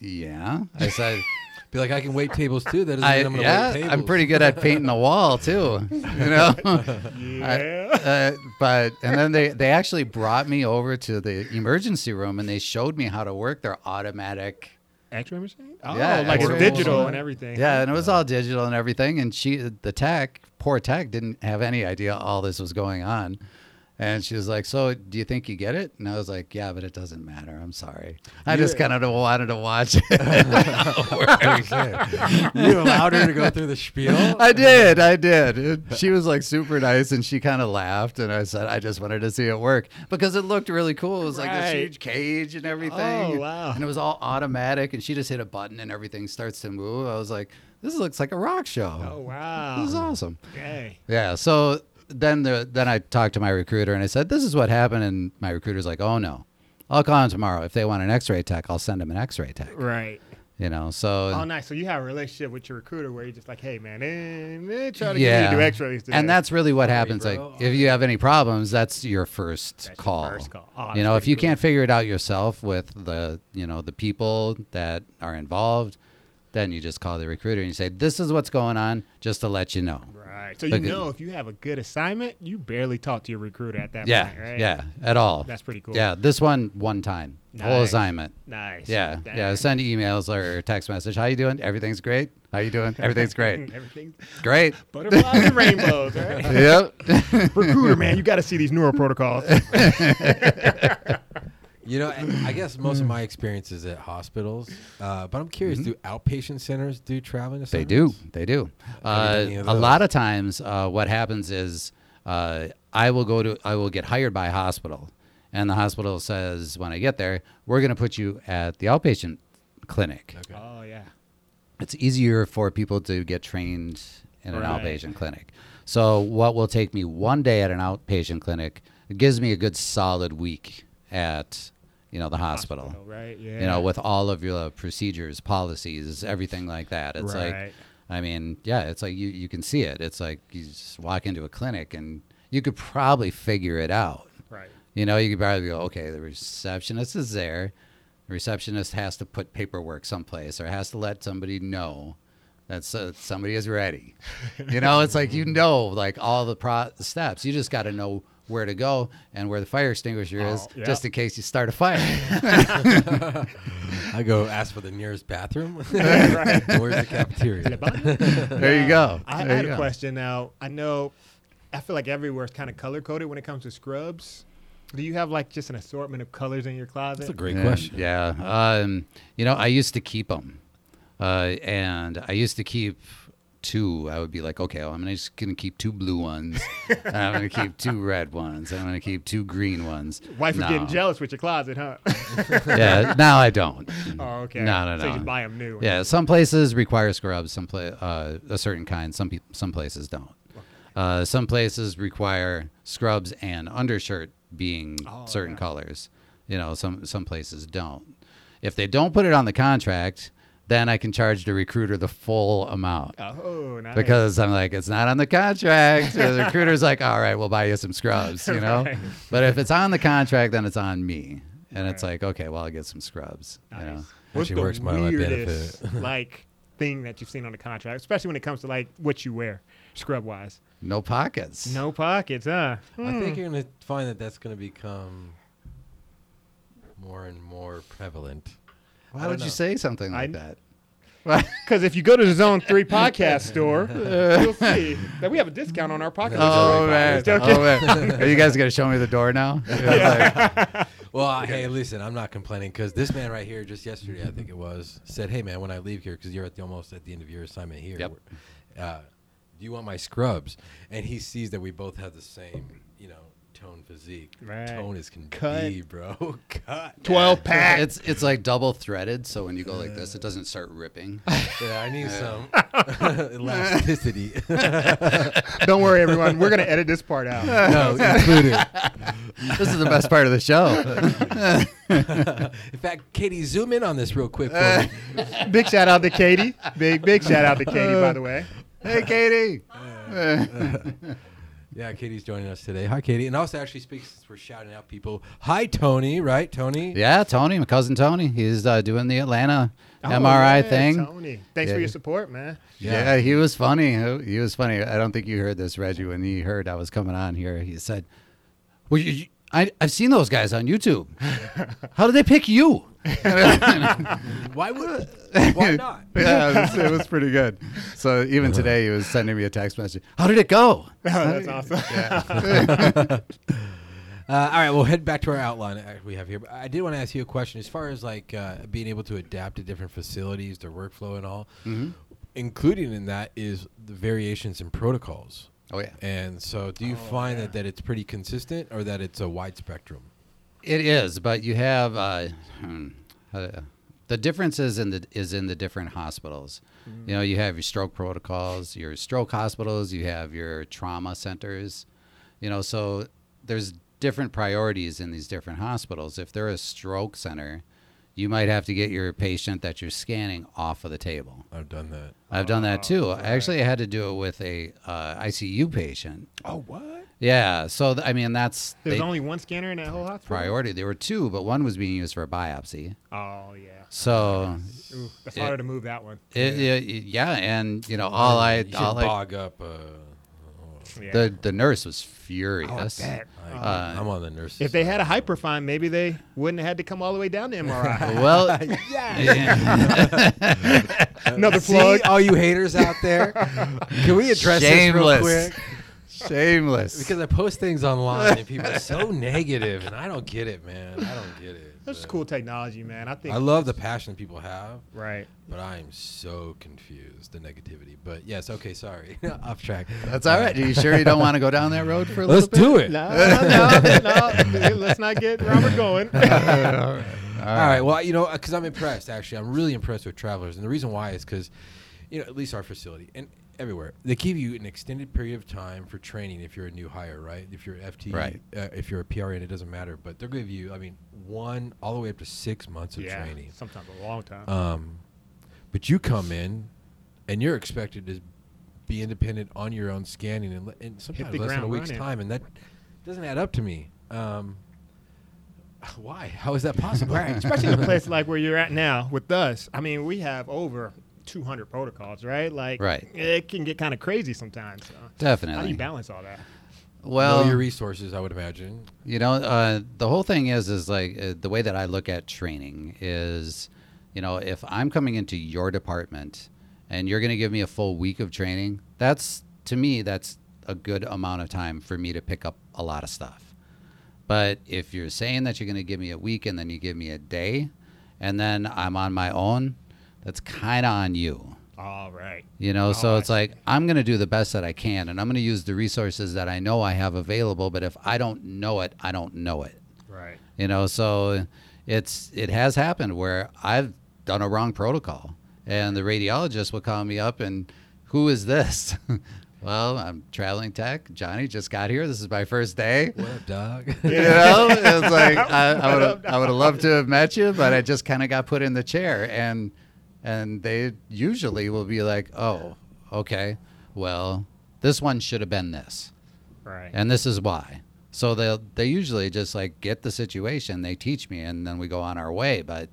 "Yeah." I said. Be like, I can wait tables too. That doesn't I, mean I'm gonna yeah, wait tables. I'm pretty good at painting the wall too, you know. Yeah. uh, but and then they they actually brought me over to the emergency room and they showed me how to work their automatic. X-ray machine? Oh, Yeah, like it's X-ray digital and everything. Yeah, and it was all digital and everything. And she, the tech, poor tech, didn't have any idea all this was going on. And she was like, "So, do you think you get it?" And I was like, "Yeah, but it doesn't matter. I'm sorry. I You- just kind of wanted to watch it." you allowed her to go through the spiel. I did, I did. It- she was like super nice, and she kind of laughed. And I said, "I just wanted to see it work because it looked really cool. It was like this huge cage and everything. Oh, wow. And it was all automatic. And she just hit a button, and everything starts to move. I was like, "This looks like a rock show. Oh wow. This is awesome." Okay. Yeah. So then the then I talked to my recruiter and I said, "This is what happened." And my recruiter's like, "Oh no, I'll call him tomorrow. If they want an X-ray tech, I'll send them an X-ray tech." Right. You know. So Oh, nice. So you have a relationship with your recruiter where you're just like, hey, man, eh, eh, try to yeah. get me to do X-rays today. and that's really what happens. bro. Like if you have any problems, that's your first That's your call. first call. Oh, you know, if you cool. can't figure it out yourself with the you know the people that are involved, then you just call the recruiter and you say, "This is what's going on," just to let you know. Right. So you know if you have a good assignment, you barely talk to your recruiter at that Yeah, point, right? yeah, at all. That's pretty cool. Yeah, this one one time, whole assignment. Nice. Yeah, Dang. yeah. Send emails or text message. How you doing? Everything's great. How you doing? Everything's great. Everything's great. butterflies and rainbows, right? Yep. recruiter, man, you got to see these neuro protocols. You know, I I guess most of my experience is at hospitals, uh, but I'm curious: do outpatient centers do traveling Mm-hmm. They do. They do. Uh, done any of a lot of times, uh, what happens is uh, I will go to, I will get hired by a hospital, and the hospital says when I get there, we're going to put you at the outpatient clinic. Okay. oh yeah. It's easier for people to get trained in an Right. outpatient clinic. So what will take me one day at an outpatient clinic, it gives me a good solid week at you know the hospital. right? Yeah. You know, with all of your procedures, policies, everything like that. It's like I mean, yeah, it's like you, you can see it. It's like you just walk into a clinic and you could probably figure it out. right. You know, you could probably go, okay, the receptionist is there. The receptionist has to put paperwork someplace or has to let somebody know that uh, somebody is ready. You know, it's like you know, like all the pro- steps. You just got to know where to go and where the fire extinguisher is, Oh, yeah. just in case you start a fire. I go ask for the nearest bathroom. Where's the cafeteria? there you go. I, I There had you a go. question now. I know, I feel like everywhere is kind of color coded when it comes to scrubs. Do you have like just an assortment of colors in your closet? That's a great yeah, question. Yeah. Um, you know, I used to keep them, uh, and I used to keep two. I would be like, okay, well, I'm just gonna keep two blue ones. and I'm gonna keep two red ones. and I'm gonna keep two green ones. Wife is No. getting jealous with your closet, huh? Yeah. Now I don't. oh, okay. No, no, no. So you just buy them new. Yeah, some places require scrubs. Some pla- uh, a certain kind. Some peop some places don't. Uh, some places require scrubs and undershirt being Oh, certain yeah. colors. You know, some some places don't. If they don't put it on the contract, then I can charge the recruiter the full amount. Oh, nice. Because I'm like, it's not on the contract. the recruiter's like, all right, we'll buy you some scrubs, you know? Right. But if it's on the contract, then it's on me. And it's Right. like, okay, well, I'll get some scrubs. You know? What's Actually the works to my weirdest benefit. like thing that you've seen on the contract, especially when it comes to like what you wear, scrub wise? No pockets. No pockets, huh? I think Hmm. you're going to find that that's going to become more and more prevalent. I Why don't would you say something like I- that? Because if you go to the Zone 3 podcast store, you'll see that we have a discount on our pocket. Oh man! Oh man! Are you guys gonna show me the door now? Like, Well, I- hey, listen, I'm not complaining because this man right here, just yesterday, I think it was, said, "Hey, man, when I leave here, because you're at the almost at the end of your assignment here, Yep. uh, do you want my scrubs?" And he sees that we both have the same, you know, tone physique. Right. Tone is can Cut. be, bro. Cut. 12 pack. it's it's like double threaded, so when you go like this, it doesn't start ripping. Yeah, I need some elasticity. Don't worry, everyone. We're going to edit this part out. no, include it. this is the best part of the show. In fact, Katie, zoom in on this real quick for me. big shout out to Katie. Big, big shout out to Katie, by the uh, way. hey, Katie. Yeah, Katie's joining us today. Hi, Katie. And also, actually, speaks since we're shouting out people. Hi, Tony. Right, Tony? Yeah, Tony, my cousin Tony. He's uh, doing the Atlanta Oh, MRI yeah, thing. Tony. Thanks Yeah. for your support, man. Yeah. he was funny. He was funny. I don't think you heard this, Reggie, when he heard I was coming on here. He said, "Well, you, you- I, I've seen those guys on YouTube. How did they pick you?" Why would? Why not? yeah, it was, it was pretty good. So even today, he was sending me a text message. How did it go? Oh, that's awesome. Uh, all right, we'll head back to our outline we have here. But I did want to ask you a question as far as like uh, being able to adapt to different facilities, their workflow, and all. Mm-hmm. Including in that is the variations in protocols. Oh yeah. And so, do you Oh, find yeah. that, that it's pretty consistent or that it's a wide spectrum? It is, but you have uh, hmm, uh, the differences in the is in the different hospitals. You know, you have your stroke protocols, your stroke hospitals, you have your trauma centers. You know, so there's different priorities in these different hospitals. If they're a stroke center, you might have to get your patient that you're scanning off of the table. I've done that. I've done that Oh, too. right. Actually, I had to do it with a uh, ICU patient. Oh, what? Yeah, so th- I mean that's There's they- only one scanner in that whole hospital. priority. There were two, but one was being used for a biopsy. Oh yeah. So Ooh, that's harder to move that one. it, it, yeah, and you know all I you should all I, bog up. Uh, Yeah. the the nurse was Oh, I furious. bet. I, Uh, I'm on the nurse. If they had a Hyperfine, maybe they wouldn't have had to come all the way down to MRI. well, Another See, plug. all you haters out there, can we address Shameless. this real quick? shameless. Because I post things online and people are so negative, and I don't get it, man. I don't get it. That's But cool technology, man. I think. I love the passion people have, right. but I am so confused the negativity. But yes, okay, sorry, off track. That's all right. Uh, Are you sure you don't want to go down that road for a Let's little bit? Let's do it. No, no, no. Let's not get Robert going. bit? all right. All right. Well, you know, uh, because I'm impressed. Actually, I'm really impressed with travelers, and the reason why is because, you know, at least our facility and everywhere they give you an extended period of time for training if you're a new hire, right? If you're FT, Right. Uh, if you're a PRN, it doesn't matter, but they'll give you, I mean, one all the way up to six months of yeah. training. Sometimes a long time. Um, but you come in, and you're expected to be independent on your own scanning, and, le- and sometimes less than a ground week's running. time, and that doesn't add up to me. Um, why? How is that possible? right. Especially in a place like where you're at now with us. I mean, we have over 200 protocols, right? Like, Right. it can get kind of crazy sometimes. So. Definitely. How do you balance all that? well, know your resources, I would imagine. You know, uh, the whole thing is, is like uh, the way that I look at training is, you know, if I'm coming into your department and you're going to give me a full week of training, that's to me, that's a good amount of time for me to pick up a lot of stuff. But if you're saying that you're going to give me a week and then you give me a day and then I'm on my own, that's kind of on you. All right. You know, Oh, so I it's like I'm going to do the best that I can and I'm going to use the resources that I know I have available, but if I don't know it, I don't know it. Right. You know, so it's it has happened where I've done a wrong protocol and the radiologist will call me up and who is this? well, I'm traveling tech. Johnny just got here. This is my first day. What up, dog? You know, it's like I, I would have I would have loved to have met you, but I just kind of got put in the chair, and and they usually will be like, oh, okay, well, this one should have been this, Right. and this is why. So they they usually just like get the situation, they teach me, and then we go on our way. But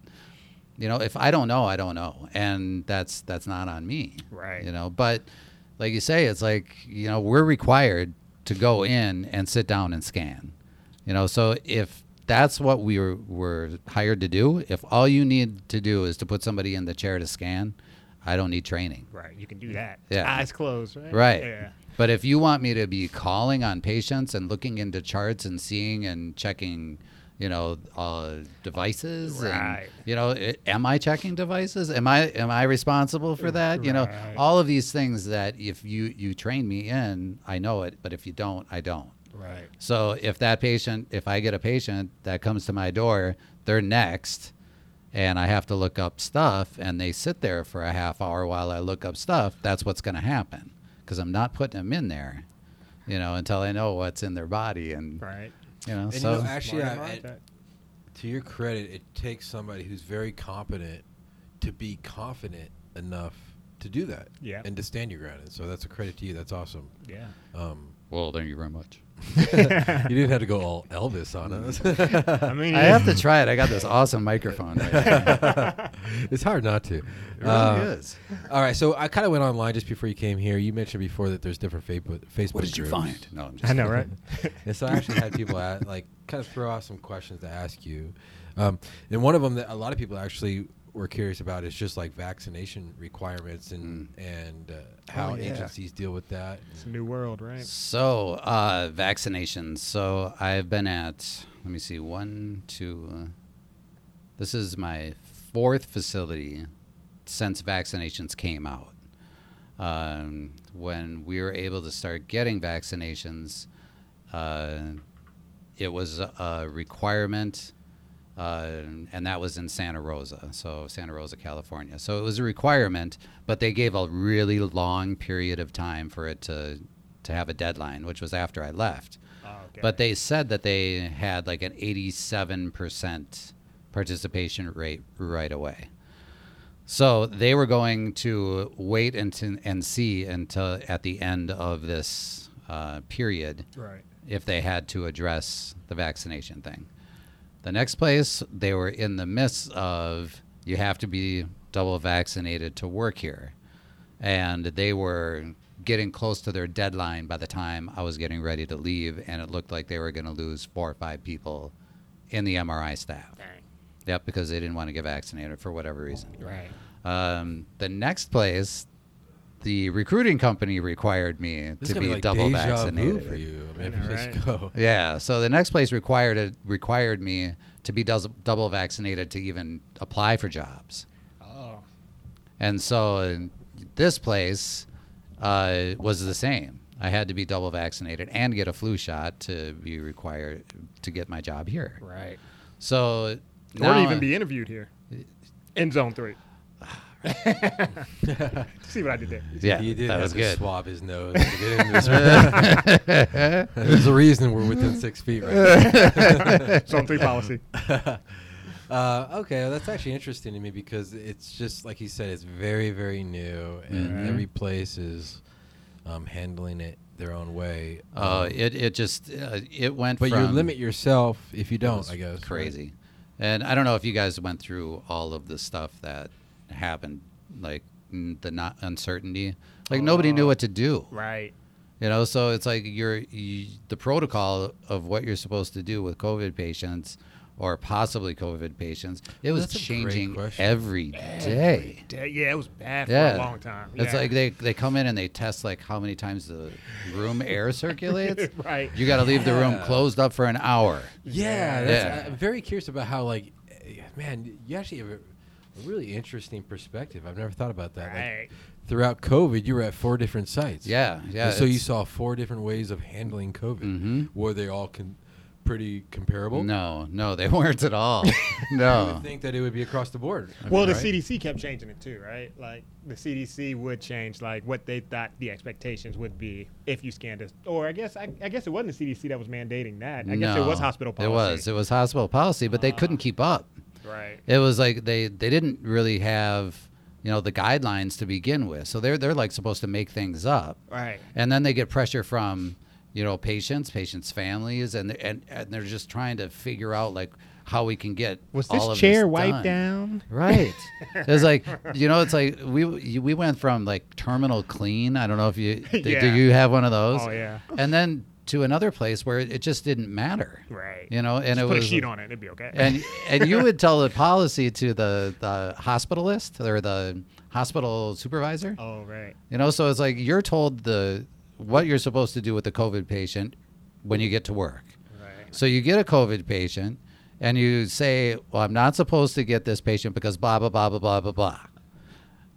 you know, if I don't know, I don't know, and that's that's not on me. Right. You know, but like you say, it's like you know we're required to go in and sit down and scan. You know, so if that's what we were, were hired to do, if all you need to do is to put somebody in the chair to scan, I don't need training. right. You can do that. Yeah. Eyes closed, right? Right. Yeah. But if you want me to be calling on patients and looking into charts and seeing and checking, you know, uh, devices, Right. and you know, i am I checking devices? Am I am I responsible for that? You know, all of these things that if you you train me in, I know it. But if you don't, I don't. Right. So if that patient, if I get a patient that comes to my door, they're next, and I have to look up stuff, and they sit there for a half hour while I look up stuff, that's what's going to happen because I'm not putting them in there, you know, until I know what's in their body, and Right. you know, And so you know, actually, Smart I- about to your credit, it takes somebody who's very competent to be confident enough to do that. Yeah. And to stand your ground. And so that's a credit to you. That's awesome. yeah. Um, well, thank you very much. you didn't have to go all Elvis on us. I mean, I have to try it. I got this awesome microphone. Right it's hard not to. It really Uh, is. All right, so I kind of went online just before you came here. You mentioned before that there's different Facebook Facebook What did you groups. find? No, I'm just I know, right? and so I actually had people at, like kind of throw out some questions to ask you. Um, and one of them that a lot of people actually we're curious about is just like vaccination requirements and and uh, how Oh, yeah. agencies deal with that. It's a new world, right? So, uh, vaccinations. So, I've been at, let me see, one, two, uh, this is my fourth facility since vaccinations came out. Um, when we were able to start getting vaccinations, uh, it was a, a requirement, uh, and that was in Santa Rosa, so Santa Rosa, California. So it was a requirement, but they gave a really long period of time for it to to have a deadline, which was after I left. Oh, okay. But they said that they had like an 87% participation rate right away. So they were going to wait and, and see until at the end of this uh, period right. if they had to address the vaccination thing. The next place, they were in the midst of you have to be double vaccinated to work here. And they were getting close to their deadline by the time I was getting ready to leave, and it looked like they were going to lose four or five people in the MRI staff. Dang. Yep, because they didn't want to get vaccinated for whatever reason. Right. Um, the next place, the recruiting company required me This to gonna be, like double deja vu vaccinated. for you. I mean, just right? go. Yeah. So the next place required it, required me to be dous- double vaccinated to even apply for jobs. Oh. And so uh, this place uh, was the same. I had to be double vaccinated and get a flu shot to be required to get my job here. Right. So or now, even be interviewed here in zone three. See what I did there? yeah, he did that have was to good. swab his nose to get into this. There's a reason we're within six feet right now. Zone three policy. Uh, okay, well, that's actually interesting to me because it's just like you said, it's very, very new, and Mm-hmm. Mhm. every place is um, handling it their own way. Uh, Um, it it just uh, it went. but you limit yourself if you don't. I guess right? crazy. And I don't know if you guys went through all of the stuff that happened, like the not uncertainty. Like nobody knew Oh. what to do. Right. You know, so it's like you're you, the protocol of what you're supposed to do with COVID patients or possibly COVID patients. It was That's changing question. every day. Yeah, it was bad for Yeah, a long time. It's like they, they come in and they test like how many times the room air circulates. right. You got to leave the room closed up for an hour. Yeah, that's, Yeah. I'm very curious about how, like, eh, man, you actually have a, a really interesting perspective. I've never thought about that. Like, Right. throughout COVID, you were at four different sites. Yeah, yeah. And so you saw four different ways of handling COVID. Mhm. Were they all con- pretty comparable? No, no, they weren't at all. no. I no. would think that it would be across the board. I Well, mean, the right? CDC kept changing it too, right? Like the CDC would change like what they thought the expectations would be if you scanned us. Or I guess I, I guess it wasn't the CDC that was mandating that. I guess it was hospital policy. It was. It was hospital policy, but they couldn't Ah. keep up. Right. It was like they they didn't really have you know the guidelines to begin with. So they're they're like supposed to make things up, Right. and then they get pressure from you know patients, patients' families, and and, and they're just trying to figure out like how we can get Was all this of chair this wiped done. down? Right. it's like you know, it's like we we went from like terminal clean. I don't know if you do Yeah. you have one of those? Oh yeah. And then to another place where it just didn't matter. Right. You know, and Just it put was a sheet on it, it'd be okay. and and you would tell the policy to the the hospitalist or the hospital supervisor. oh right. You know, so it's like you're told the what you're supposed to do with the COVID patient when you get to work. Right. So you get a COVID patient and you say, Well, I'm not supposed to get this patient because blah, blah, blah, blah, blah, blah, blah.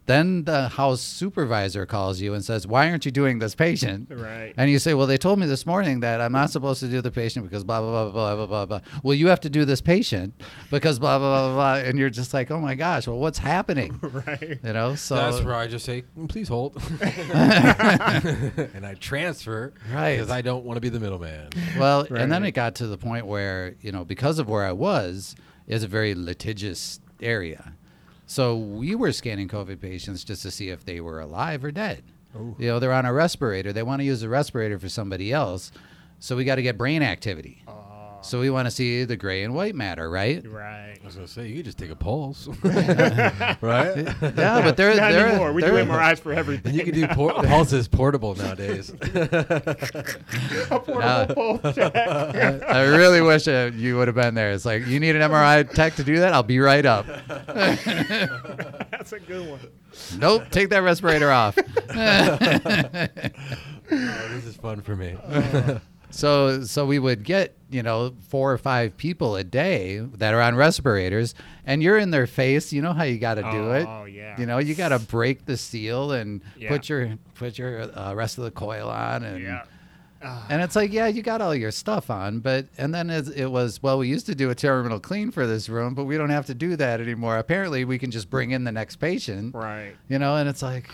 Then the house supervisor calls you and says, Why aren't you doing this patient? Right. And you say, Well, they told me this morning that I'm not supposed to do the patient because blah, blah, blah, blah, blah, blah, blah. Well, you have to do this patient because blah, blah, blah, blah. And you're just like, Oh my gosh, well, what's happening? right. You know, so. That's where I just say, "Mm, please hold. and I transfer. Right. Because I don't want to be the middleman. Well, Right. and then it got to the point where, you know, because of where I was, is a very litigious area. So we were scanning COVID patients just to see if they were alive or dead. Ooh. You know, they're on a respirator. They want to use a respirator for somebody else. So we got to get brain activity. Uh, So we want to see the gray and white matter, right? Right. I was gonna say you could just take a pulse, right? Yeah, but they're Not they're anymore. We do they're- MRIs for everything. And you can do por- pulses portable nowadays. a portable Uh, pulse check. I really wish uh, you would have been there. It's like you need an MRI tech to do that. I'll be right up. That's a good one. Nope, take that respirator off. oh, this is fun for me. So so we would get, you know, four or five people a day that are on respirators and you're in their face, you know how you got to do it. Oh, yeah. You know, you got to break the seal and Yeah. put your put your uh, rest of the coil on and Yeah. Ah, and it's like, yeah, you got all your stuff on, but and then it, it was, well, we used to do a terminal clean for this room, but we don't have to do that anymore. Apparently, we can just bring in the next patient, right. you know, and it's like,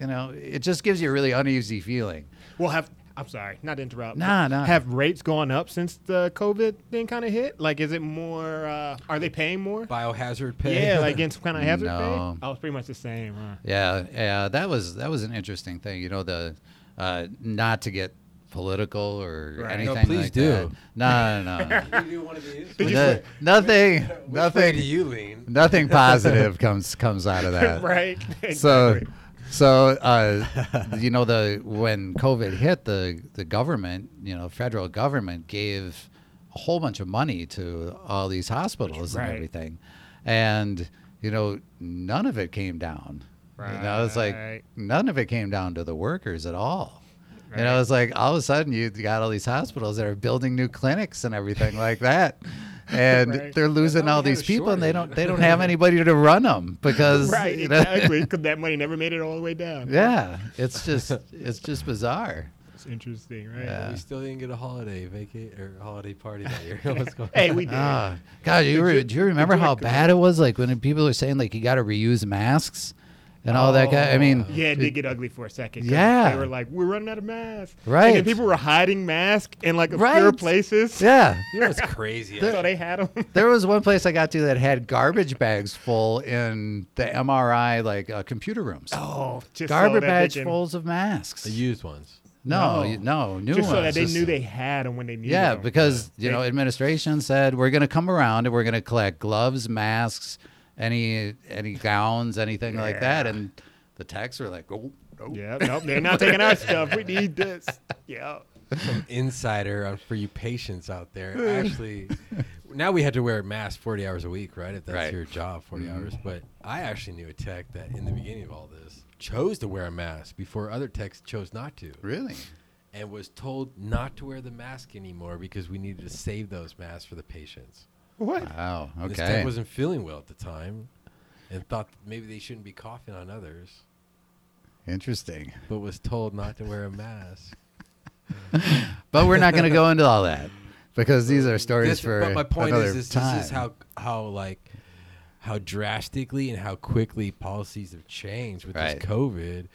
you know, it just gives you a really uneasy feeling. Well, have I'm sorry, not to interrupt. Nah, but nah. Have rates gone up since the COVID thing kind of hit? Like, is it more? Uh, are they paying more? Biohazard pay. Yeah, like getting some kind of hazard No. pay. Oh, it's pretty much the same. Huh? Yeah, yeah, that was that was an interesting thing. You know, the uh, not to get political or Right. anything. No, please like do. That. No, no, no. you do one of these. Did No- nothing, Which way do you lean? nothing positive comes comes out of that. right. Exactly. so uh, you know the when COVID hit, the the government, you know, federal government gave a whole bunch of money to all these hospitals Right. and everything, and you know none of it came down. Right. You know, it's like none of it came down to the workers at all. And know, was like all of a sudden you got all these hospitals that are building new clinics and everything like that. And Right. they're losing now all these people, and they don't they don't have anybody to run them because right. you know- Exactly. Because that money never made it all the way down. yeah, it's just it's just bizarre. It's interesting, right? Yeah. We still didn't get a holiday vacate or holiday party that year. What's going Hey, on? we did. Ah, God, you re- do you remember how bad it was? Like when people were saying like you got to reuse masks and all that. Guy, I mean, Yeah, it did get ugly for a second. Yeah. They were like, we're running out of masks. Right. And people were hiding masks in like obscure Right. places. yeah. You know what's crazy? So they had them. There was one place I got to that had garbage bags full in the MRI like uh, computer rooms. oh, just garbage so bags can- fulls of masks. the used ones. no, No. no, new ones. Just so that they Just- knew they had them when they needed Yeah, them. Yeah, because you They- know, administration said we're going to come around and we're going to collect gloves, masks, any any gowns, anything like that, and the techs were like, "Oh, no." Yeah, nope, they're not taking our stuff. We need this. Yeah. Some Insider for you patients out there. Actually, now we had to wear a mask 40 hours a week, right? If that's Right. your job, 40 Mm-hmm. hours. But I actually knew a tech that in the beginning of all this chose to wear a mask before other techs chose not to. Really? and was told not to wear the mask anymore because we needed to save those masks for the patients. What? Wow. This Okay. wasn't feeling well at the time and thought maybe they shouldn't be coughing on others, Interesting. but was told not to wear a mask. But we're not going to go into all that because these are stories This- for but my point another is, this, time. this is how how like how drastically and how quickly policies have changed with Right. this COVID.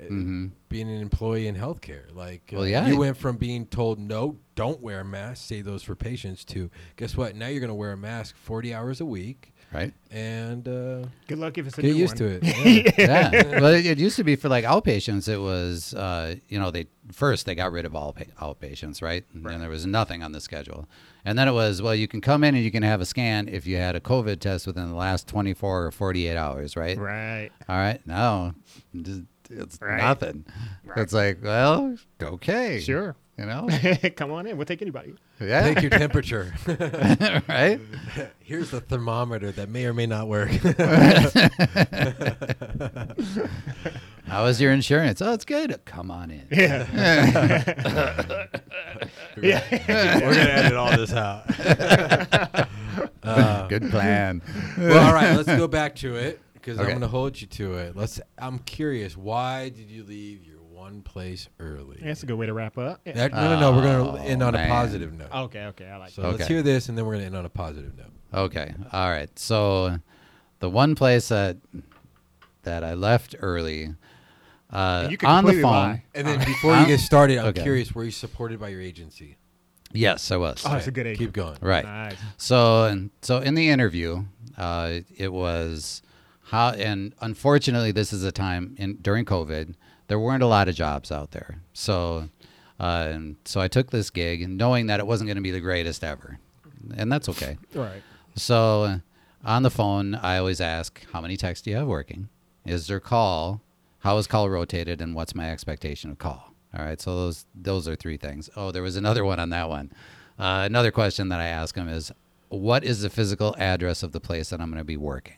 Uh, Mhm. Being an employee in healthcare, like uh, Well, yeah. you went from being told no, don't wear a mask, save those for patients, to guess what? Now you're going to wear a mask 40 hours a week, right. and uh, Good luck if it's a get new used one. to it. Yeah. yeah. Well, it, it used to be for like outpatients. It was, uh, you know, they first they got rid of all pa- outpatients, right? And then there was nothing on the schedule. And then it was, well, you can come in and you can have a scan if you had a COVID test within the last 24 or 48 hours, right? Right. All right. No, just- it's Right. nothing. Right. It's like, well, okay. Sure. You know? Come on in. We'll take anybody. Yeah. Take your temperature. right? Here's the thermometer that may or may not work. How is your insurance? Oh, it's good. Come on in. Yeah. yeah. We're gonna edit all this out. Uh, Good plan. well, all right, let's go back to it because Okay. I'm gonna hold you to it. Let's. I'm curious. Why did you leave your one place early? That's a good way to wrap up. Yeah. That- no, no, no. We're gonna Oh, end on man. a positive note. Okay. Okay. I like So that. let's Okay. hear this, and then we're gonna end on a positive note. Okay. All right. So the one place that that I left early uh, you on the completely phone. lie. And then before you get started, I'm Okay. curious. Were you supported by your agency? Yes, I was. Oh, that's a good age. Keep going. Right. Nice. So and so in the interview, uh, it was how and unfortunately this is a time in during COVID there weren't a lot of jobs out there. So uh, and so I took this gig knowing that it wasn't going to be the greatest ever. and that's okay. Right. So uh, on the phone, I always ask, how many texts do you have working? Is there call? How is call rotated? And what's my expectation of call? All right. So those those are three things. Oh, there was another one on that one. Uh, another question that I ask them is, what is the physical address of the place that I'm going to be working?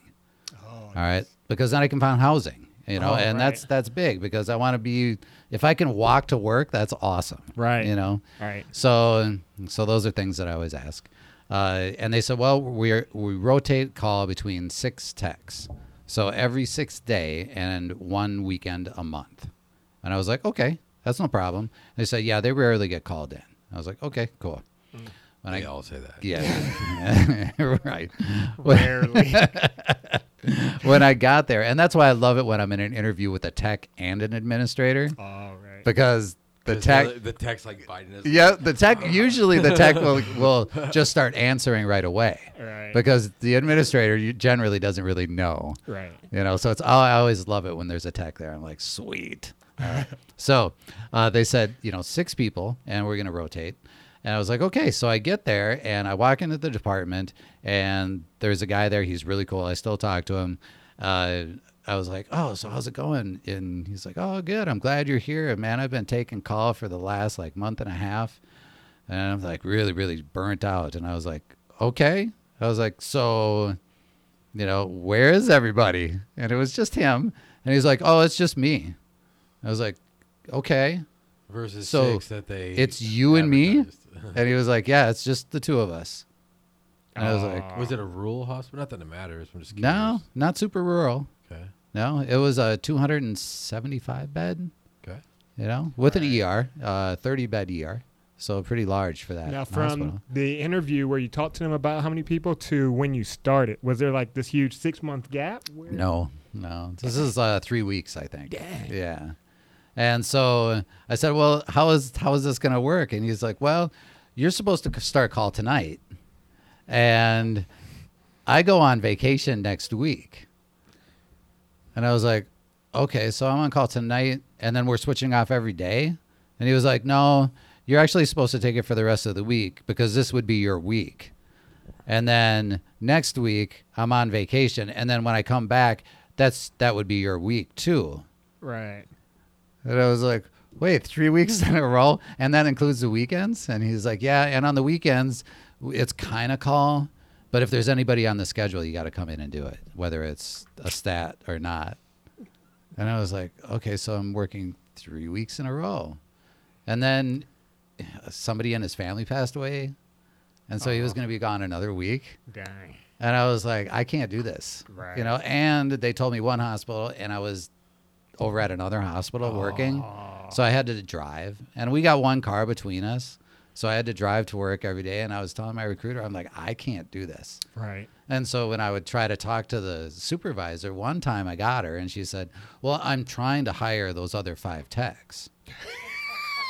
All right, because then I can find housing. You know, Oh, and that's right. that's big because I want to be. If I can walk to work, that's awesome. Right. You know. Right. So, so those are things that I always ask. Uh, and they said, well, we we rotate call between six techs, so every sixth day and one weekend a month. And I was like, okay, that's no problem. They said, yeah, they rarely get called in. I was like, okay, cool. When They I all say that. yeah, right. Rarely. when I got there, and that's why I love it when I'm in an interview with a tech and an administrator All right. because the 'Cause tech the text like Biden is. Yeah, the tech usually the tech will will just start answering right away Right. because the administrator generally doesn't really know. Right. You know, so it's I always love it when there's a tech there. I'm like, sweet. All right. so uh, they said, you know, six people, and we're gonna rotate. And I was like, okay. So I get there and I walk into the department, and there's a guy there. He's really cool. I still talk to him. Uh, I was like, oh, so how's it going? And he's like, oh, good. I'm glad you're here, man. I've been taking call for the last like month and a half, and I'm like really, really burnt out. And I was like, okay. I was like, so you know, where is everybody? And it was just him. And he's like, oh, it's just me. I was like, okay. Versus So, six that they. it's you and me? Advertised. And he was like, yeah, it's just the two of us. And I was like, was it a rural hospital? Not that it matters. I'm just no, not super rural. Okay. No, it was a 275 bed, Okay. you know, with an ER, uh, 30 bed ER. So pretty large for that Now, from hospital. the interview where you talked to them about how many people to when you started, was there like this huge six month gap? Where- No, no. This is uh, three weeks, I think. Dang. Yeah. And so I said, "Well, how is how is this going to work?" And he's like, "Well, you're supposed to start call tonight, and I go on vacation next week." And I was like, "Okay, so I'm on call tonight, and then we're switching off every day." And he was like, "No, you're actually supposed to take it for the rest of the week because this would be your week." And then next week I'm on vacation, and then when I come back, that's that would be your week too. Right. And I was like, wait, three weeks in a row? And that includes the weekends? And he's like, yeah. And on the weekends, it's kind of call. But if there's anybody on the schedule, you got to come in and do it, whether it's a stat or not. And I was like, okay, so I'm working three weeks in a row. And then somebody in his family passed away. And so he was going to be gone another week. Dang. And I was like, I can't do this. Right. You know, and they told me one hospital and I was over at another hospital working. Aw. So I had to drive. And we got one car between us. So I had to drive to work every day and I was telling my recruiter, I'm like, I can't do this. Right. And so when I would try to talk to the supervisor, one time I got her and she said, Well, I'm trying to hire those other five techs.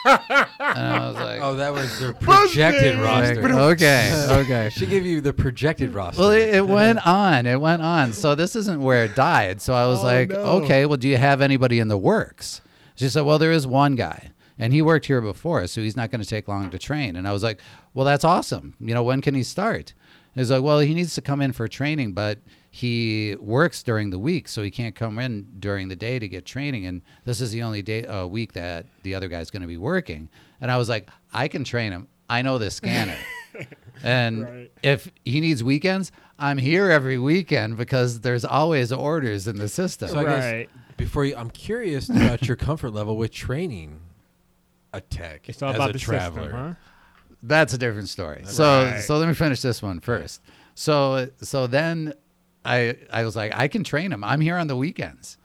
and I was like, Oh, that was their projected roster. okay, okay. She gave you the projected roster. Well, it, it went on. It went on. So this isn't where it died. So I was Oh, like, no. okay, well, do you have anybody in the works? She said, well, there is one guy, and he worked here before, so he's not going to take long to train. And I was like, well, that's awesome. You know, when can he start? And he's like, well, he needs to come in for training, but he works during the week, so he can't come in during the day to get training. And this is the only day uh, week that the other guy's going to be working. And I was like, I can train him. I know this scanner. and Right. if he needs weekends, I'm here every weekend because there's always orders in the system. So I Right. Guess before you, I'm curious about your comfort level with training a tech It's all as about a the traveler. system, huh? That's a different story. So Right. so let me finish this one first. So so then I I was like I can train him. I'm here on the weekends.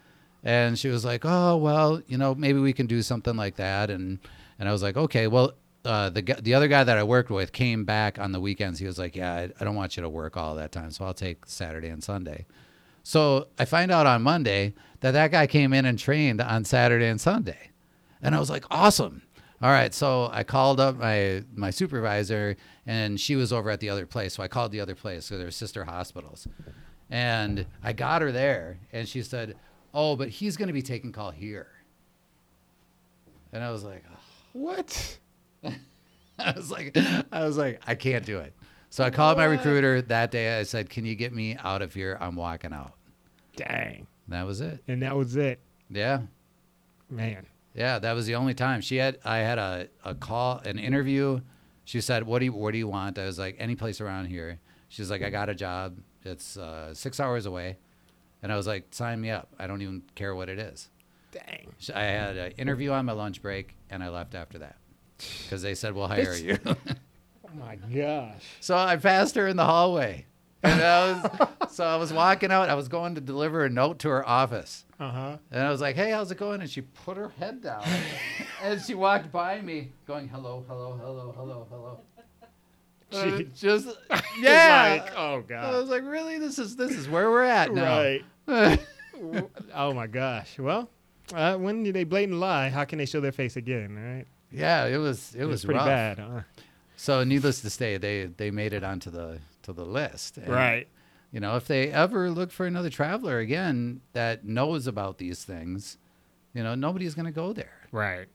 And she was like, "Oh, well, you know, maybe we can do something like that." And and I was like, "Okay, well, uh, the gu- the other guy that I worked with came back on the weekends. He was like, "Yeah, I, I don't want you to work all that time, so I'll take Saturday and Sunday." So I find out on Monday that that guy came in and trained on Saturday and Sunday. And I was like, awesome. All right. So I called up my, my supervisor and she was over at the other place. So I called the other place. So they're sister hospitals. And I got her there and she said, oh, but he's going to be taking call here. And I was like, What? I was like, I was like, I can't do it. So I called my recruiter that day. I said, "Can you get me out of here? I'm walking out." Dang. That was it. And that was it. Yeah. Man. Yeah, that was the only time she had. I had a, a call, an interview. She said, "What do you What do you want?" I was like, "Any place around here." She's like, "I got a job. It's uh, six hours away," and I was like, "Sign me up. I don't even care what it is." Dang. I had an interview on my lunch break, and I left after that because they said, "We'll hire you." Oh my gosh. so I passed her in the hallway, and I was so I was walking out. I was going to deliver a note to her office. Uh huh. And I was like, "Hey, how's it going?" And she put her head down, and she walked by me, going, "Hello, hello, hello, hello, hello." Uh, She- just yeah. Like, oh god. I was like, "Really? This is this is where we're at now." Right. oh my gosh. Well, uh, when they blatant lie, how can they show their face again? Right. yeah, it was it, was pretty rough. bad. Huh? So, needless to say, they they made it onto the to the list. And, Right. You know, if they ever look for another traveler again that knows about these things, you know, nobody's going to go there. Right.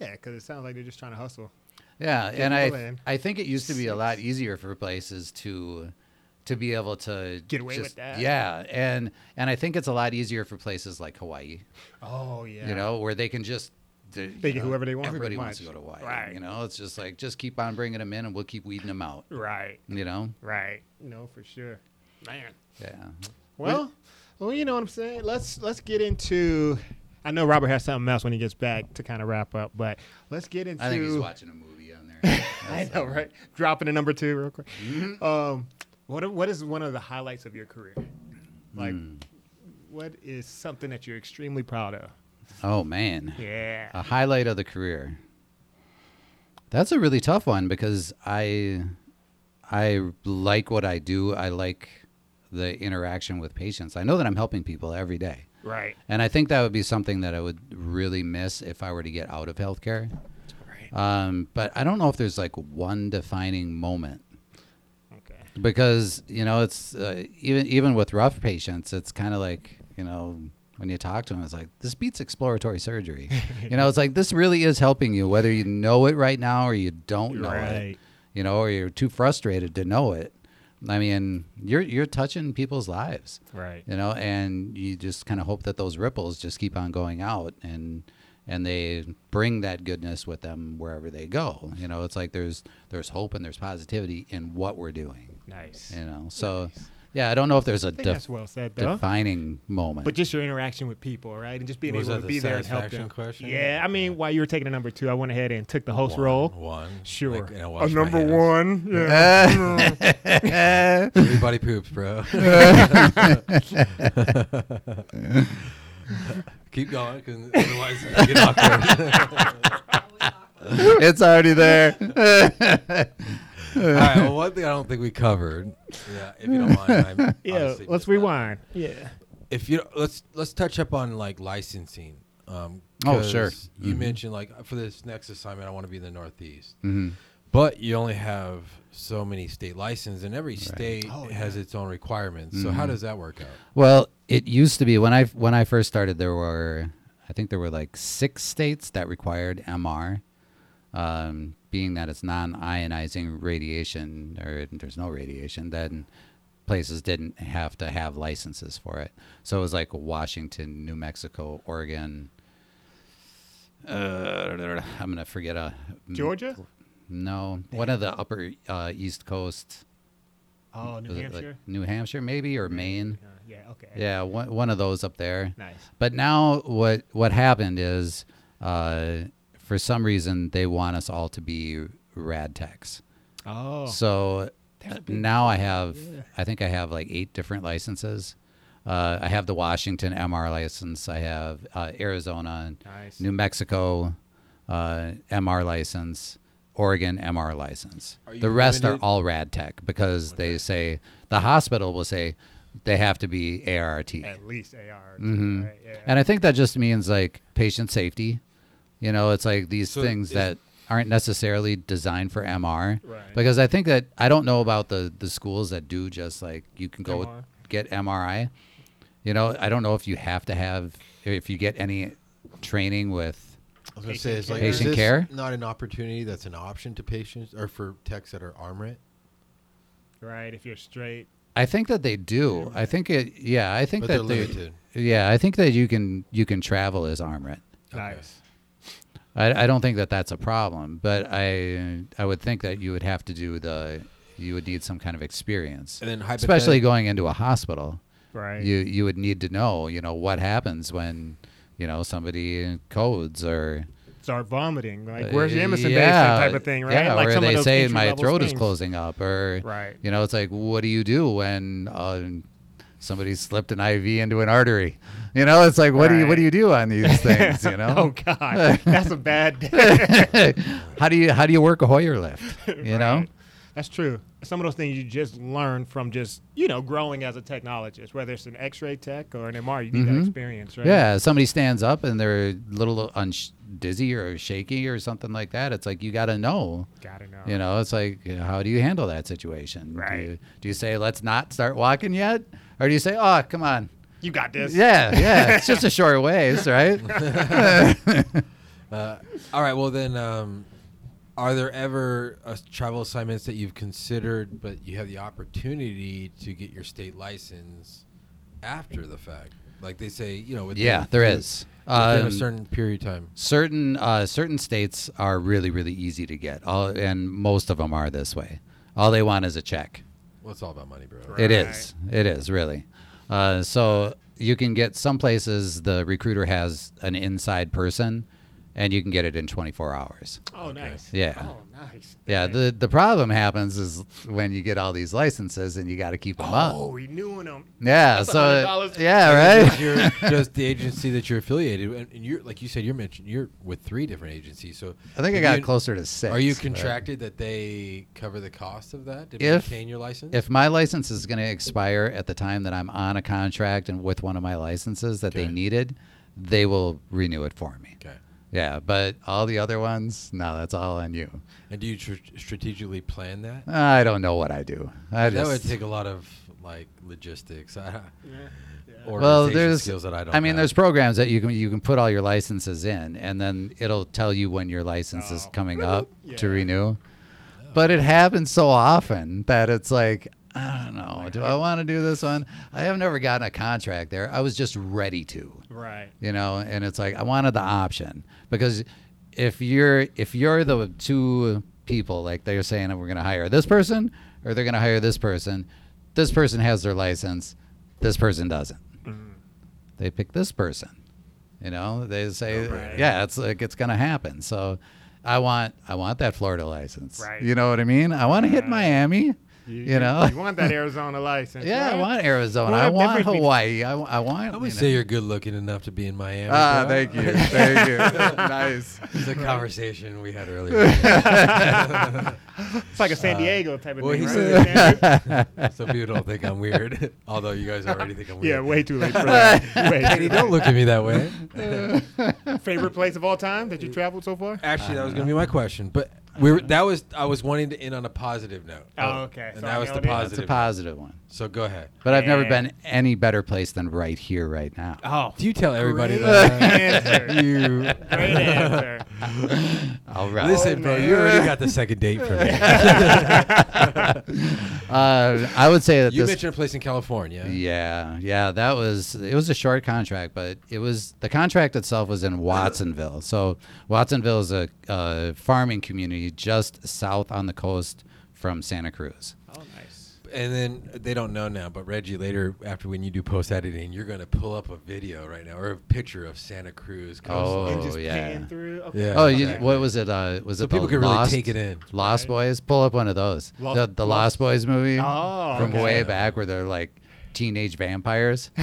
Yeah, because it sounds like they're just trying to hustle. Yeah, Get and I in. I think it used to be a lot easier for places to to be able to Get away with that. Yeah, and and I think it's a lot easier for places like Hawaii, Oh yeah. you know, where they can just they, get know, whoever they want, Everybody wants to go to Hawaii, Right. You know, it's just like just keep on bringing them in, and we'll keep weeding them out. Right. You know, Right. No, for sure. Man. yeah. Well, well, you know what I'm saying. Let's let's get into. I know Robert has something else when he gets back to kind of wrap up, but let's get into. I think he's watching a movie on there. I know, right? Dropping a number two real quick. Mm-hmm. Um, what what is one of the highlights of your career? Like, Hmm. what is something that you're extremely proud of? Oh man, Yeah. a highlight of the career. That's a really tough one because I I like what I do. I like the interaction with patients. I know that I'm helping people every day. Right. And I think that would be something that I would really miss if I were to get out of healthcare. Right. Um, but I don't know if there's like one defining moment Okay. because you know it's uh, even even with rough patients, it's kind of like you know when you talk to him, it's like this beats exploratory surgery. you know, it's like this really is helping you, whether you know it right now or you don't know it. You know, or you're too frustrated to know it. I mean, you're you're touching people's lives Right. you know and you just kind of hope that those ripples just keep on going out and and they bring that goodness with them wherever they go you know it's like there's there's hope and there's positivity in what we're doing Nice. you know so yeah i don't know if there's a I think def- that's well said, defining moment But just your interaction with people, right, and just being Was able to the be there and help them. question? Yeah, I mean, while you were taking a number two, I went ahead and took the host One, role. One. Sure. Like, and I a washed number one. Yeah. Everybody poops, bro. Keep going, because otherwise it's get awkward. it's already there All right. Well, one thing I don't think we covered. Yeah, if you don't mind. I'm yeah. obviously Let's missed that. rewind. Yeah. If you let's let's touch up on like licensing. Um, Oh, sure. 'cause You Mhm. mentioned like for this next assignment, I want to be in the Northeast, hmm but you only have so many state licenses, and every state Oh, has its own requirements. So how Mhm. does that work out? Well, it used to be when I when I first started, there were I think there were like six states that required MR, um, being that it's non-ionizing radiation or there's no radiation, then places didn't have to have licenses for it. So it was like Washington, New Mexico, Oregon. Uh, I'm gonna forget a Georgia? No, one of the upper uh, East Coast. Oh, New it like Hampshire. New Hampshire, maybe or Maine. Uh, yeah. Okay. Yeah, one, one of those up there. Nice. But now what what happened is, uh, for some reason, they want us all to be rad techs. Oh. So uh, now I have, yeah. I think I have like eight different licenses. Uh, I have the Washington MR license. I have uh, Arizona, nice. New Mexico uh, MR license, Oregon MR license. The rest limited- are all rad tech because they say the hospital will say they have to be ARRT. At least AR. Mhm. Right. Yeah. And I think that just means like patient safety. You know, it's like these So things that aren't necessarily designed for MR. Right. Because I think that I don't know about the the schools that do just like you can go MR. get MRI. You know, I don't know if you have to have if you get any training with I was gonna Patient say, it's like care. is this care? not an opportunity that's an option to patients or for techs that are ARMRIT. right? If you're straight. I think that they do. I think it. Yeah, I think But that they're they- limited. Yeah, I think that you can you can travel as ARMRIT. Okay. Nice. I, I don't think that that's a problem, but I I would think that you would have to do the you would need some kind of experience, And then especially going into a hospital. Right. You you would need to know you know what happens when you know somebody codes or Start vomiting. Like, uh, where's the emesis yeah, Basin type of thing, right? Yeah, like or some of they those say my level throat is closing up, or Right. you know it's like what do you do when uh, somebody slipped an IV into an artery? You know, it's like what do you what do you do on these things? You know. oh God, that's a bad day. how do you how do you work a Hoyer lift? You know. That's true. Some of those things you just learn from just you know growing as a technologist, whether it's an X-ray tech or an MR, you need that Mhm. experience, right? Yeah, somebody stands up and they're a little unsh- dizzy or shaky or something like that. It's like you got to know. Gotta know. You know, it's like how do you handle that situation? Right. Do you, do you say let's not start walking yet, or do you say oh come on? You got this. Yeah, yeah, it's just a short ways, right? Uh, all right. Well, then, um, are there ever uh, travel assignments that you've considered, but you have the opportunity to get your state license after the fact? Like they say, you know, within, yeah, there is. within Um, a certain period of time. certain uh, certain states are really really easy to get, all, and most of them are this way. All they want is a check. Well, it's all about money, bro. Right. It is. It is really. Uh, so you can get some places the recruiter has an inside person, and you can get it in 24 hours. Oh, Okay. nice. Yeah. Oh, nice. Yeah. The the problem happens is when you get all these licenses and you got to keep them up. Oh, renewing them. Yeah. that's So $100. yeah, Just right. your- just the agency that you're affiliated, with. and you're like you said, you're mentioned you're with three different agencies. So I think I got you- closer to six. Are you but contracted that they cover the cost of that to If- maintain your license? If my license is going to expire at the time that I'm on a contract and with one of my licenses that they needed, they will renew it for me. okay. Yeah, but all the other ones, no, that's all on you. And do you tr- strategically plan that? I don't know what I do. I that just would take a lot of like logistics, Yeah. or well, there's skills that I don't. I mean, have. there's programs that you can you can put all your licenses in, and then it'll tell you when your license is Oh. coming up to Yeah. renew. Oh. But it happens so often that it's like I don't know. Do I want to do this one? I have never gotten a contract there. I was just ready to. Right. you know and it's like i wanted the option because if you're if you're the two people like they're saying we're going to hire this person or they're going to hire this person this person has their license this person doesn't. Mhm. they pick this person you know? They say Right. yeah it's like it's going to happen. So i want i want that florida license. Right. you know what i mean? I want to hit miami You know? you want that Arizona license? yeah i want arizona Well, i that want brings me- hawaii I, I want I would you say know. you're good looking enough to be in Miami. ah bro. thank you thank you nice It's a conversation we had earlier. It's like a San Diego type of Uh, well, thing, he right? said- so people don't think I'm weird, although you guys already think I'm weird. yeah, way too late for that. Way Katie, don't look at me that way. Favorite place of all time that you traveled so far? Actually, that was going to be my question, but we were, that was I was wanting to end on a positive note. Oh, okay. And So that I was the nailed it. Positive. a positive one. So go ahead. But I've never Yeah. been any better place than right here, right now. Oh, Do you tell everybody Great that? answer. you great answer. All right. listen, bro. You already got the second date for me. uh, I would say that you this. mentioned a place in California. yeah, yeah, that was it was a short contract, but it was the contract itself was in Watsonville. So Watsonville is a, a farming community just south on the coast from Santa Cruz. Oh, nice. And then they don't know now, but Reggie, later after when you do post editing, you're gonna pull up a video right now or a picture of Santa Cruz. Oh, and just yeah. through. Okay. Yeah. Oh, you, what was it? Uh, was so it people the could really take it in. Lost Right. Boys? Pull up one of those. Lost- the the Lost- Lost Boys movie. Oh, from okay. way back where they're like teenage vampires.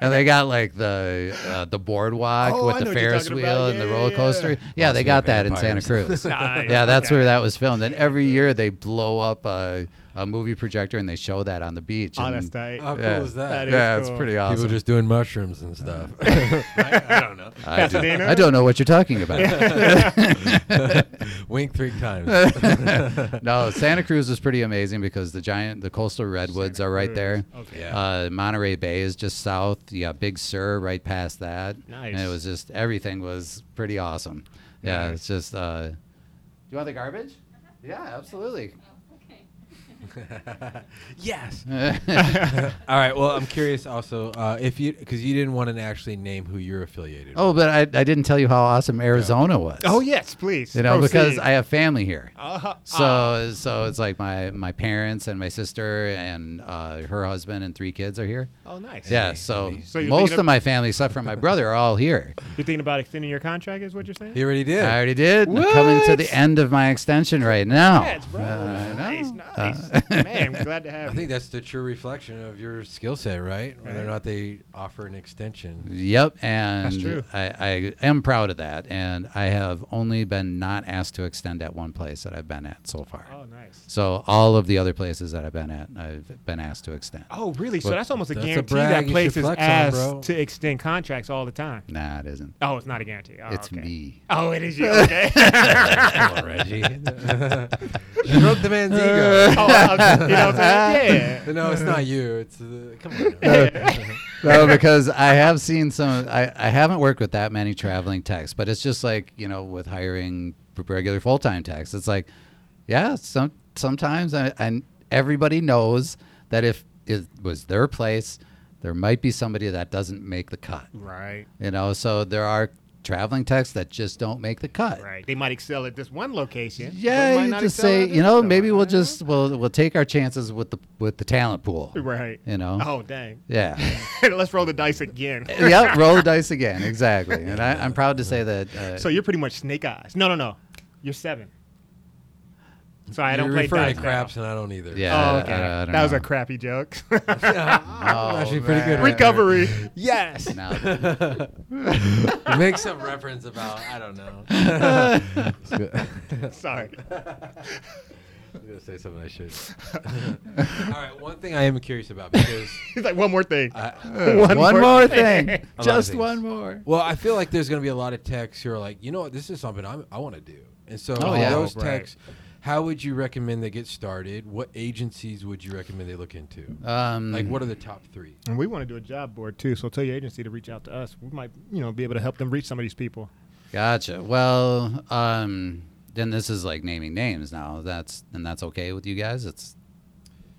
and they got like the uh, the boardwalk Oh, with I the know what you're Ferris wheel about. and the roller coaster. yeah. Yeah, Lost they got the that in Santa Cruz. Nice. yeah, that's Okay. where that was filmed. And every year they blow up a, a movie projector and they show that on the beach. And- that's. How cool yeah. is that? That is yeah, it's cool. pretty People awesome. just doing mushrooms and stuff. I, I don't know. I, do, I don't know what you're talking about. Wink three times. no, Santa Cruz is pretty amazing because the giant, the coastal redwoods are right there. Okay. Yeah. Uh, Monterey Bay is just south. You got Big Sur right past that. Nice. And it was just everything was pretty awesome. Yeah, Nice. it's just. Uh, do you want the garbage? Yeah, absolutely. yes. All right. Well, I'm curious also uh, if you because you didn't want to actually name who you're affiliated. oh, but I, I didn't tell you how awesome Arizona was. Oh yes, please. You know, because I have family here. Uh-huh. So so it's like my my parents and my sister and uh, her husband and three kids are here. Oh, nice. Yeah, so, So most of of- my family, except for my brother, are all here. You're thinking about extending your contract, is what you're saying? He already did. I already did. I'm coming to the end of my extension right now. Congrats, bro. Uh, I nice, know. nice. Man, I'm glad to have I you. think that's the true reflection of your skill set, right? Whether or not they offer an extension. Yep, and that's true. I, I am proud of that. And I have only been not asked to extend at one place that I've been at so far. Oh, nice. So all of the other places that I've been at, I've been asked to extend. Oh, really? So Well, that's almost a that's a guarantee brag that place is places flex on, to extend contracts all the time. Nah, it isn't. Oh, it's not a guarantee. Oh, it's okay. me. Oh, it is you. Okay. Come on, Reggie. broke the man's ego. oh, I'm- you know what I'm saying? Yeah. no, it's not you. It's uh, come on. no, because I have seen some. I, I haven't worked with that many traveling techs, but it's just like you know, with hiring regular full time techs, it's like, yeah, some sometimes I, and everybody knows that if it was their place, there might be somebody that doesn't make the cut. Right. You know, so there are traveling techs that just don't make the cut. Right. They might excel at this one location. Yeah, you just say, you know, other maybe we'll just we'll we'll take our chances with the with the talent pool. Right. You know. Oh, dang. Yeah. Let's roll the dice again. yep, roll the dice again. Exactly. And I, I'm proud to say that. Uh, So you're pretty much snake eyes. No, no, no. You're seven. So I You're don't play referring dice. to now. craps, and I don't either. Yeah. Oh, okay. I- I don't that was know. a crappy joke. Oh, I'm actually pretty good. at it. Recovery. Yes. now, Make some reference about I don't know. Sorry. I'm gonna say something I should. All right, one thing I am curious about because He's like one more thing. I, one, more thing. lot of Just things. one more. well, I feel like there's gonna be a lot of techs who are like, you know what, this is something I'm, I want to do, and so Oh, for yeah. those Right. techs, how would you recommend they get started? What agencies would you recommend they look into? Um, Like, what are the top three? and we want to do a job board too. So tell your agency to reach out to us. We might, you know, be able to help them reach some of these people. Gotcha. Well, um, then this is like naming names now. That's and that's okay with you guys. It's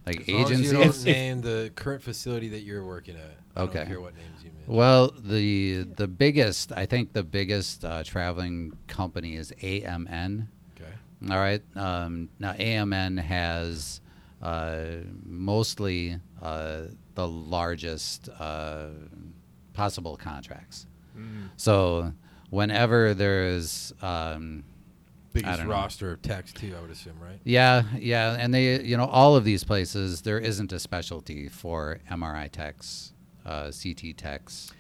like As long as agencies. You don't If- if- name the current facility that you're working at. I Okay. don't care what names you mention. Well, the the biggest, I think, the biggest uh, traveling company is AMN. Okay. All right. Um, now AMN has uh, mostly uh, the largest uh, possible contracts. So whenever there's um, Biggest don't know. roster of techs too, I would assume, right? yeah, yeah, and they, you know, all of these places, there isn't a specialty for MRI techs, uh, CT techs.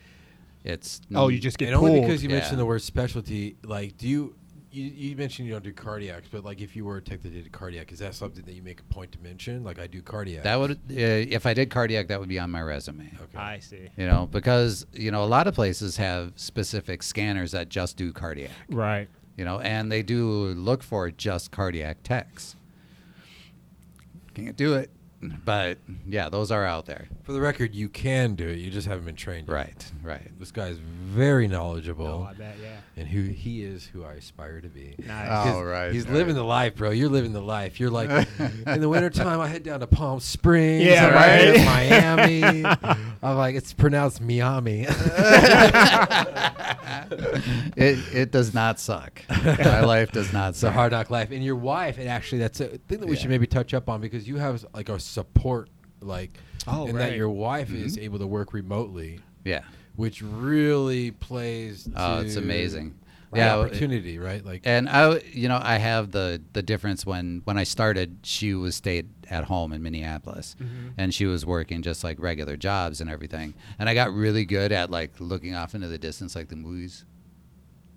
It's Oh, you just get and only because you Yeah. mentioned the word specialty, like, do you, you you mentioned you don't do cardiacs, but like if you were a tech that did cardiac, is that something that you make a point to mention? Like I do cardiac. that would, uh, if I did cardiac, that would be on my resume. Okay. I see. You know, because you know a lot of places have specific scanners that just do cardiac. Right. You know, and they do look for just cardiac techs. Can't do it, but yeah, those are out there. For the record, you can do it. You just haven't been trained. yet. Right, right. This guy is very knowledgeable, Oh, I bet. Yeah. and who he is, who I aspire to be. Nice. Oh, 'Cause right, He's right. living the life, bro. You're living the life. You're like, in the wintertime, I head down to Palm Springs. Yeah, I'm right right. Miami. I'm like, it's pronounced Miami. it it does not suck. My life does not Suck. It's a hard knock life. And your wife, and actually, that's a thing that we Yeah. should maybe touch up on because you have like a support, like, Oh, and that your wife is mm-hmm. able to work remotely, Yeah. which really plays. Oh, it's amazing. Yeah, opportunity, right? Like, And I, you know, I have the the difference when when I started, she was stayed at home in Minneapolis, mm-hmm. and she was working just like regular jobs and everything. And I got really good at like looking off into the distance, like the movies.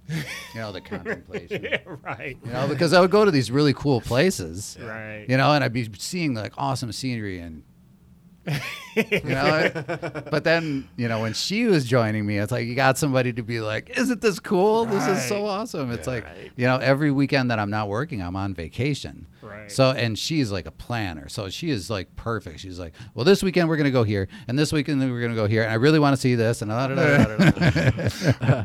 You know, the contemplation. yeah. Right. You know, because I would go to these really cool places. Right. You know, and I'd be seeing like awesome scenery and. you know, but then you know when she was joining me, it's like you got somebody to be like, "Isn't this cool? This is so awesome!" It's like Right. you know every weekend that I'm not working, I'm on vacation. Right. So and she's like a planner. So she is like perfect. She's like, well, this weekend we're gonna go here, and this weekend we're gonna go here, and I really want to see this, and da, da, da.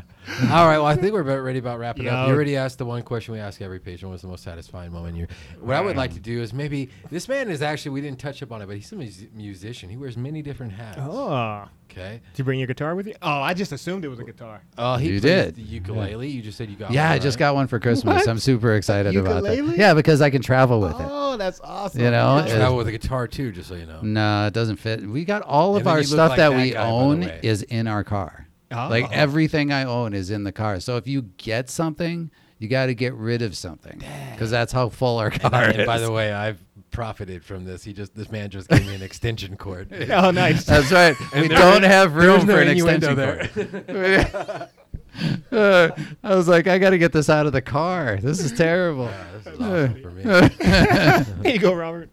All right. Well, I think we're about ready about wrapping up. Yo. You already asked the one question we ask every patient: What's the most satisfying moment? You. What I would like to do is maybe this man is actually we didn't touch up on it, but he's a mus- musician. He wears many different hats. Oh. Okay. Did you bring your guitar with you? Oh, I just assumed it was a guitar. Oh, he You plays did. the ukulele. You just said you got. yeah, one, I just right? got one for Christmas. What? I'm super excited about that. Ukulele? Yeah, because I can travel with it. Oh, that's awesome. You know, You it- travel with a guitar too, just so you know. No, it doesn't fit. We got all And of then our look stuff like that that we guy, by the own way. is in our car. Oh. Like everything I own is in the car. So if you get something, you got to get rid of something because that's how full our And, car I- is. and by the way, I've profited from this. He just this man just gave me an extension cord. Oh, nice. that's right. we don't is- have there's room for an innuendo extension cord. Uh, I was like, I got to get this out of the car. This is terrible. Yeah, this is awesome for me. Here you go, Robert.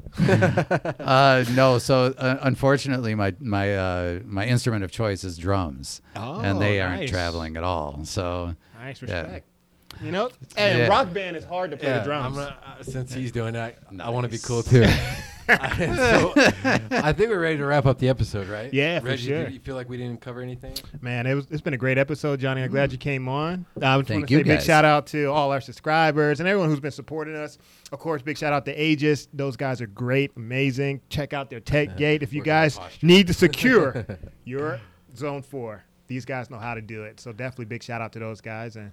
uh, no, so uh, unfortunately, my my uh, my instrument of choice is drums, and they Oh, aren't nice. traveling at all. So Nice Yeah. Respect. You know, and Yeah. rock band is hard to play Yeah, the drums. I'm gonna, uh, since he's doing that, I, I want to be cool too. so, I think we're ready to wrap up the episode, right? Yeah, for Reggie, sure. did you feel like we didn't cover anything? Man, it was, it's been a great episode, Johnny. I'm glad you came on. Uh, I just want Thank to you, say big shout out to all our subscribers and everyone who's been supporting us. Of course, big shout out to Aegis. Those guys are great, amazing. Check out their tech gate if you guys need to secure your zone four. These guys know how to do it. So definitely big shout out to those guys. And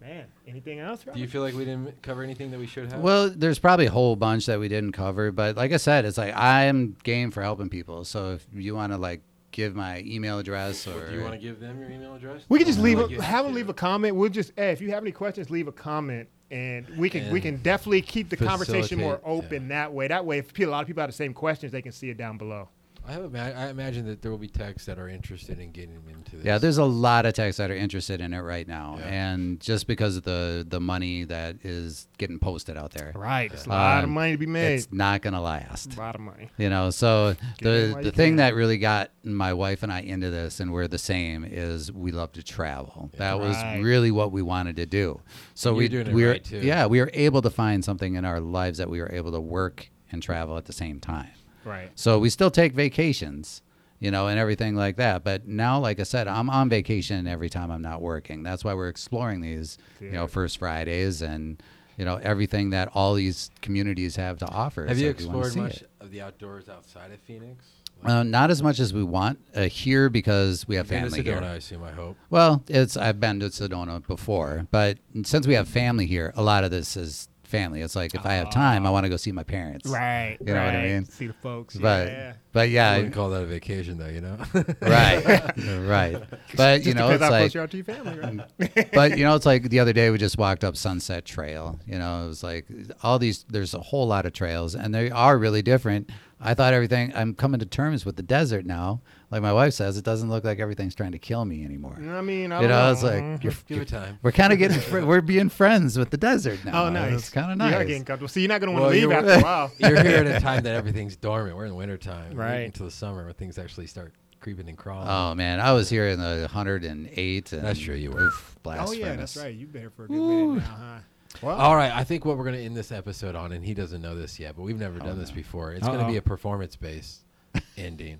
man, anything else? Do you feel like we didn't cover anything that we should have? Well, there's probably a whole bunch that we didn't cover, but like I said, it's like I'm game for helping people. So if you want to like give my email address or do you want to give them your email address? We can just I leave feel a, have them leave a comment. We'll just hey, if you have any questions, leave a comment, and we can we can definitely keep the conversation more open yeah. that way. That way, if a lot of people have the same questions, they can see it down below. I have. Ima- I imagine that there will be techs that are interested in getting into this. Yeah, there's a lot of techs that are interested in it right now, Yeah. and just because of the the money that is getting posted out there, Right, it's a lot of Um, money to be made. it's not gonna last. A lot of money. You know, so Get the the thing can. that really got my wife and I into this, and we're the same, is we love to travel. That was really what we wanted to do. So And we you're doing it we were right, too. yeah we were able to find something in our lives that we were able to work and travel at the same time. Right. So we still take vacations, you know, and everything like that. But now, like I said, I'm on vacation every time I'm not working. That's why we're exploring these, you know, First Fridays and you know everything that all these communities have to offer. Have So you explored see much it. of the outdoors outside of Phoenix? Uh, not as much as we want uh, here because we have Been to family Sedona, here. I assume. I hope. Well, it's I've been to Sedona before, but since we have family here, a lot of this is family. It's like if I have time, I oh. want to go see my parents. Right. You know what I mean? See the folks. But yeah. but I yeah, wouldn't call that a vacation, though. You know. right, right. But you know, it's like close you to your family, right? but you know, it's like the other day we just walked up Sunset Trail. You know, it was like all these. There's a whole lot of trails, and they are really different. I thought everything. I'm coming to terms with the desert now. Like my wife says, it doesn't look like everything's trying to kill me anymore. I mean, I You don't know, know. it's like Mhm. you're, Give it time. we're kind of getting fr- we're being friends with the desert now. Oh, nice. It's kind of nice. You are getting comfortable. See, you're not going to want Well, to leave after a while. You're here at a time that everything's dormant. We're in the wintertime. Right. Into the summer where things actually start creeping and crawling. Oh man, I was here in the 108. And, That's true, you were. oof, blast Oh, yeah, furnace. that's right. You've been here for a good minute now, huh? Well, All right, I think what we're going to end this episode on, and he doesn't know this yet, but we've never Oh, done this before. It's going to be a performance based ending.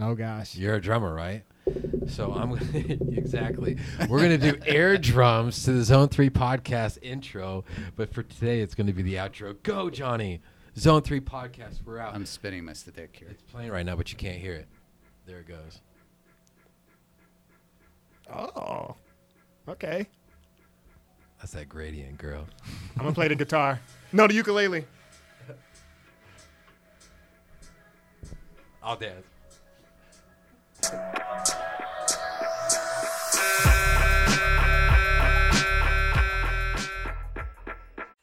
Oh, gosh. You're a drummer, right? So I'm exactly. We're gonna do air drums to the Zone Three podcast intro, but for today it's gonna be the outro. Go, Johnny! Zone Three podcast. We're out. I'm spinning my stick here. it's playing right now, but you can't hear it. There it goes. Oh, okay. That's that gradient, girl. I'm going to play the guitar. No, the ukulele. I'll dance.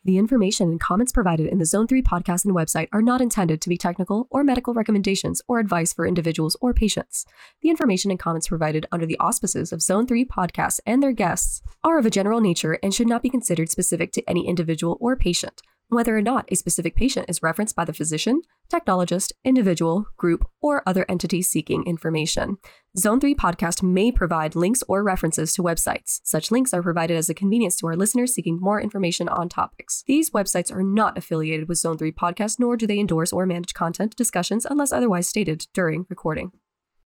The information and comments provided in the Zone 3 podcast and website are not intended to be technical or medical recommendations or advice for individuals or patients. The information and comments provided under the auspices of Zone 3 podcasts and their guests are of a general nature and should not be considered specific to any individual or patient. Whether or not a specific patient is referenced by the physician, technologist, individual, group, or other entity seeking information. Zone 3 podcast may provide links or references to websites. Such links are provided as a convenience to our listeners seeking more information on topics. These websites are not affiliated with Zone 3 podcast, nor do they endorse or manage content discussions unless otherwise stated during recording.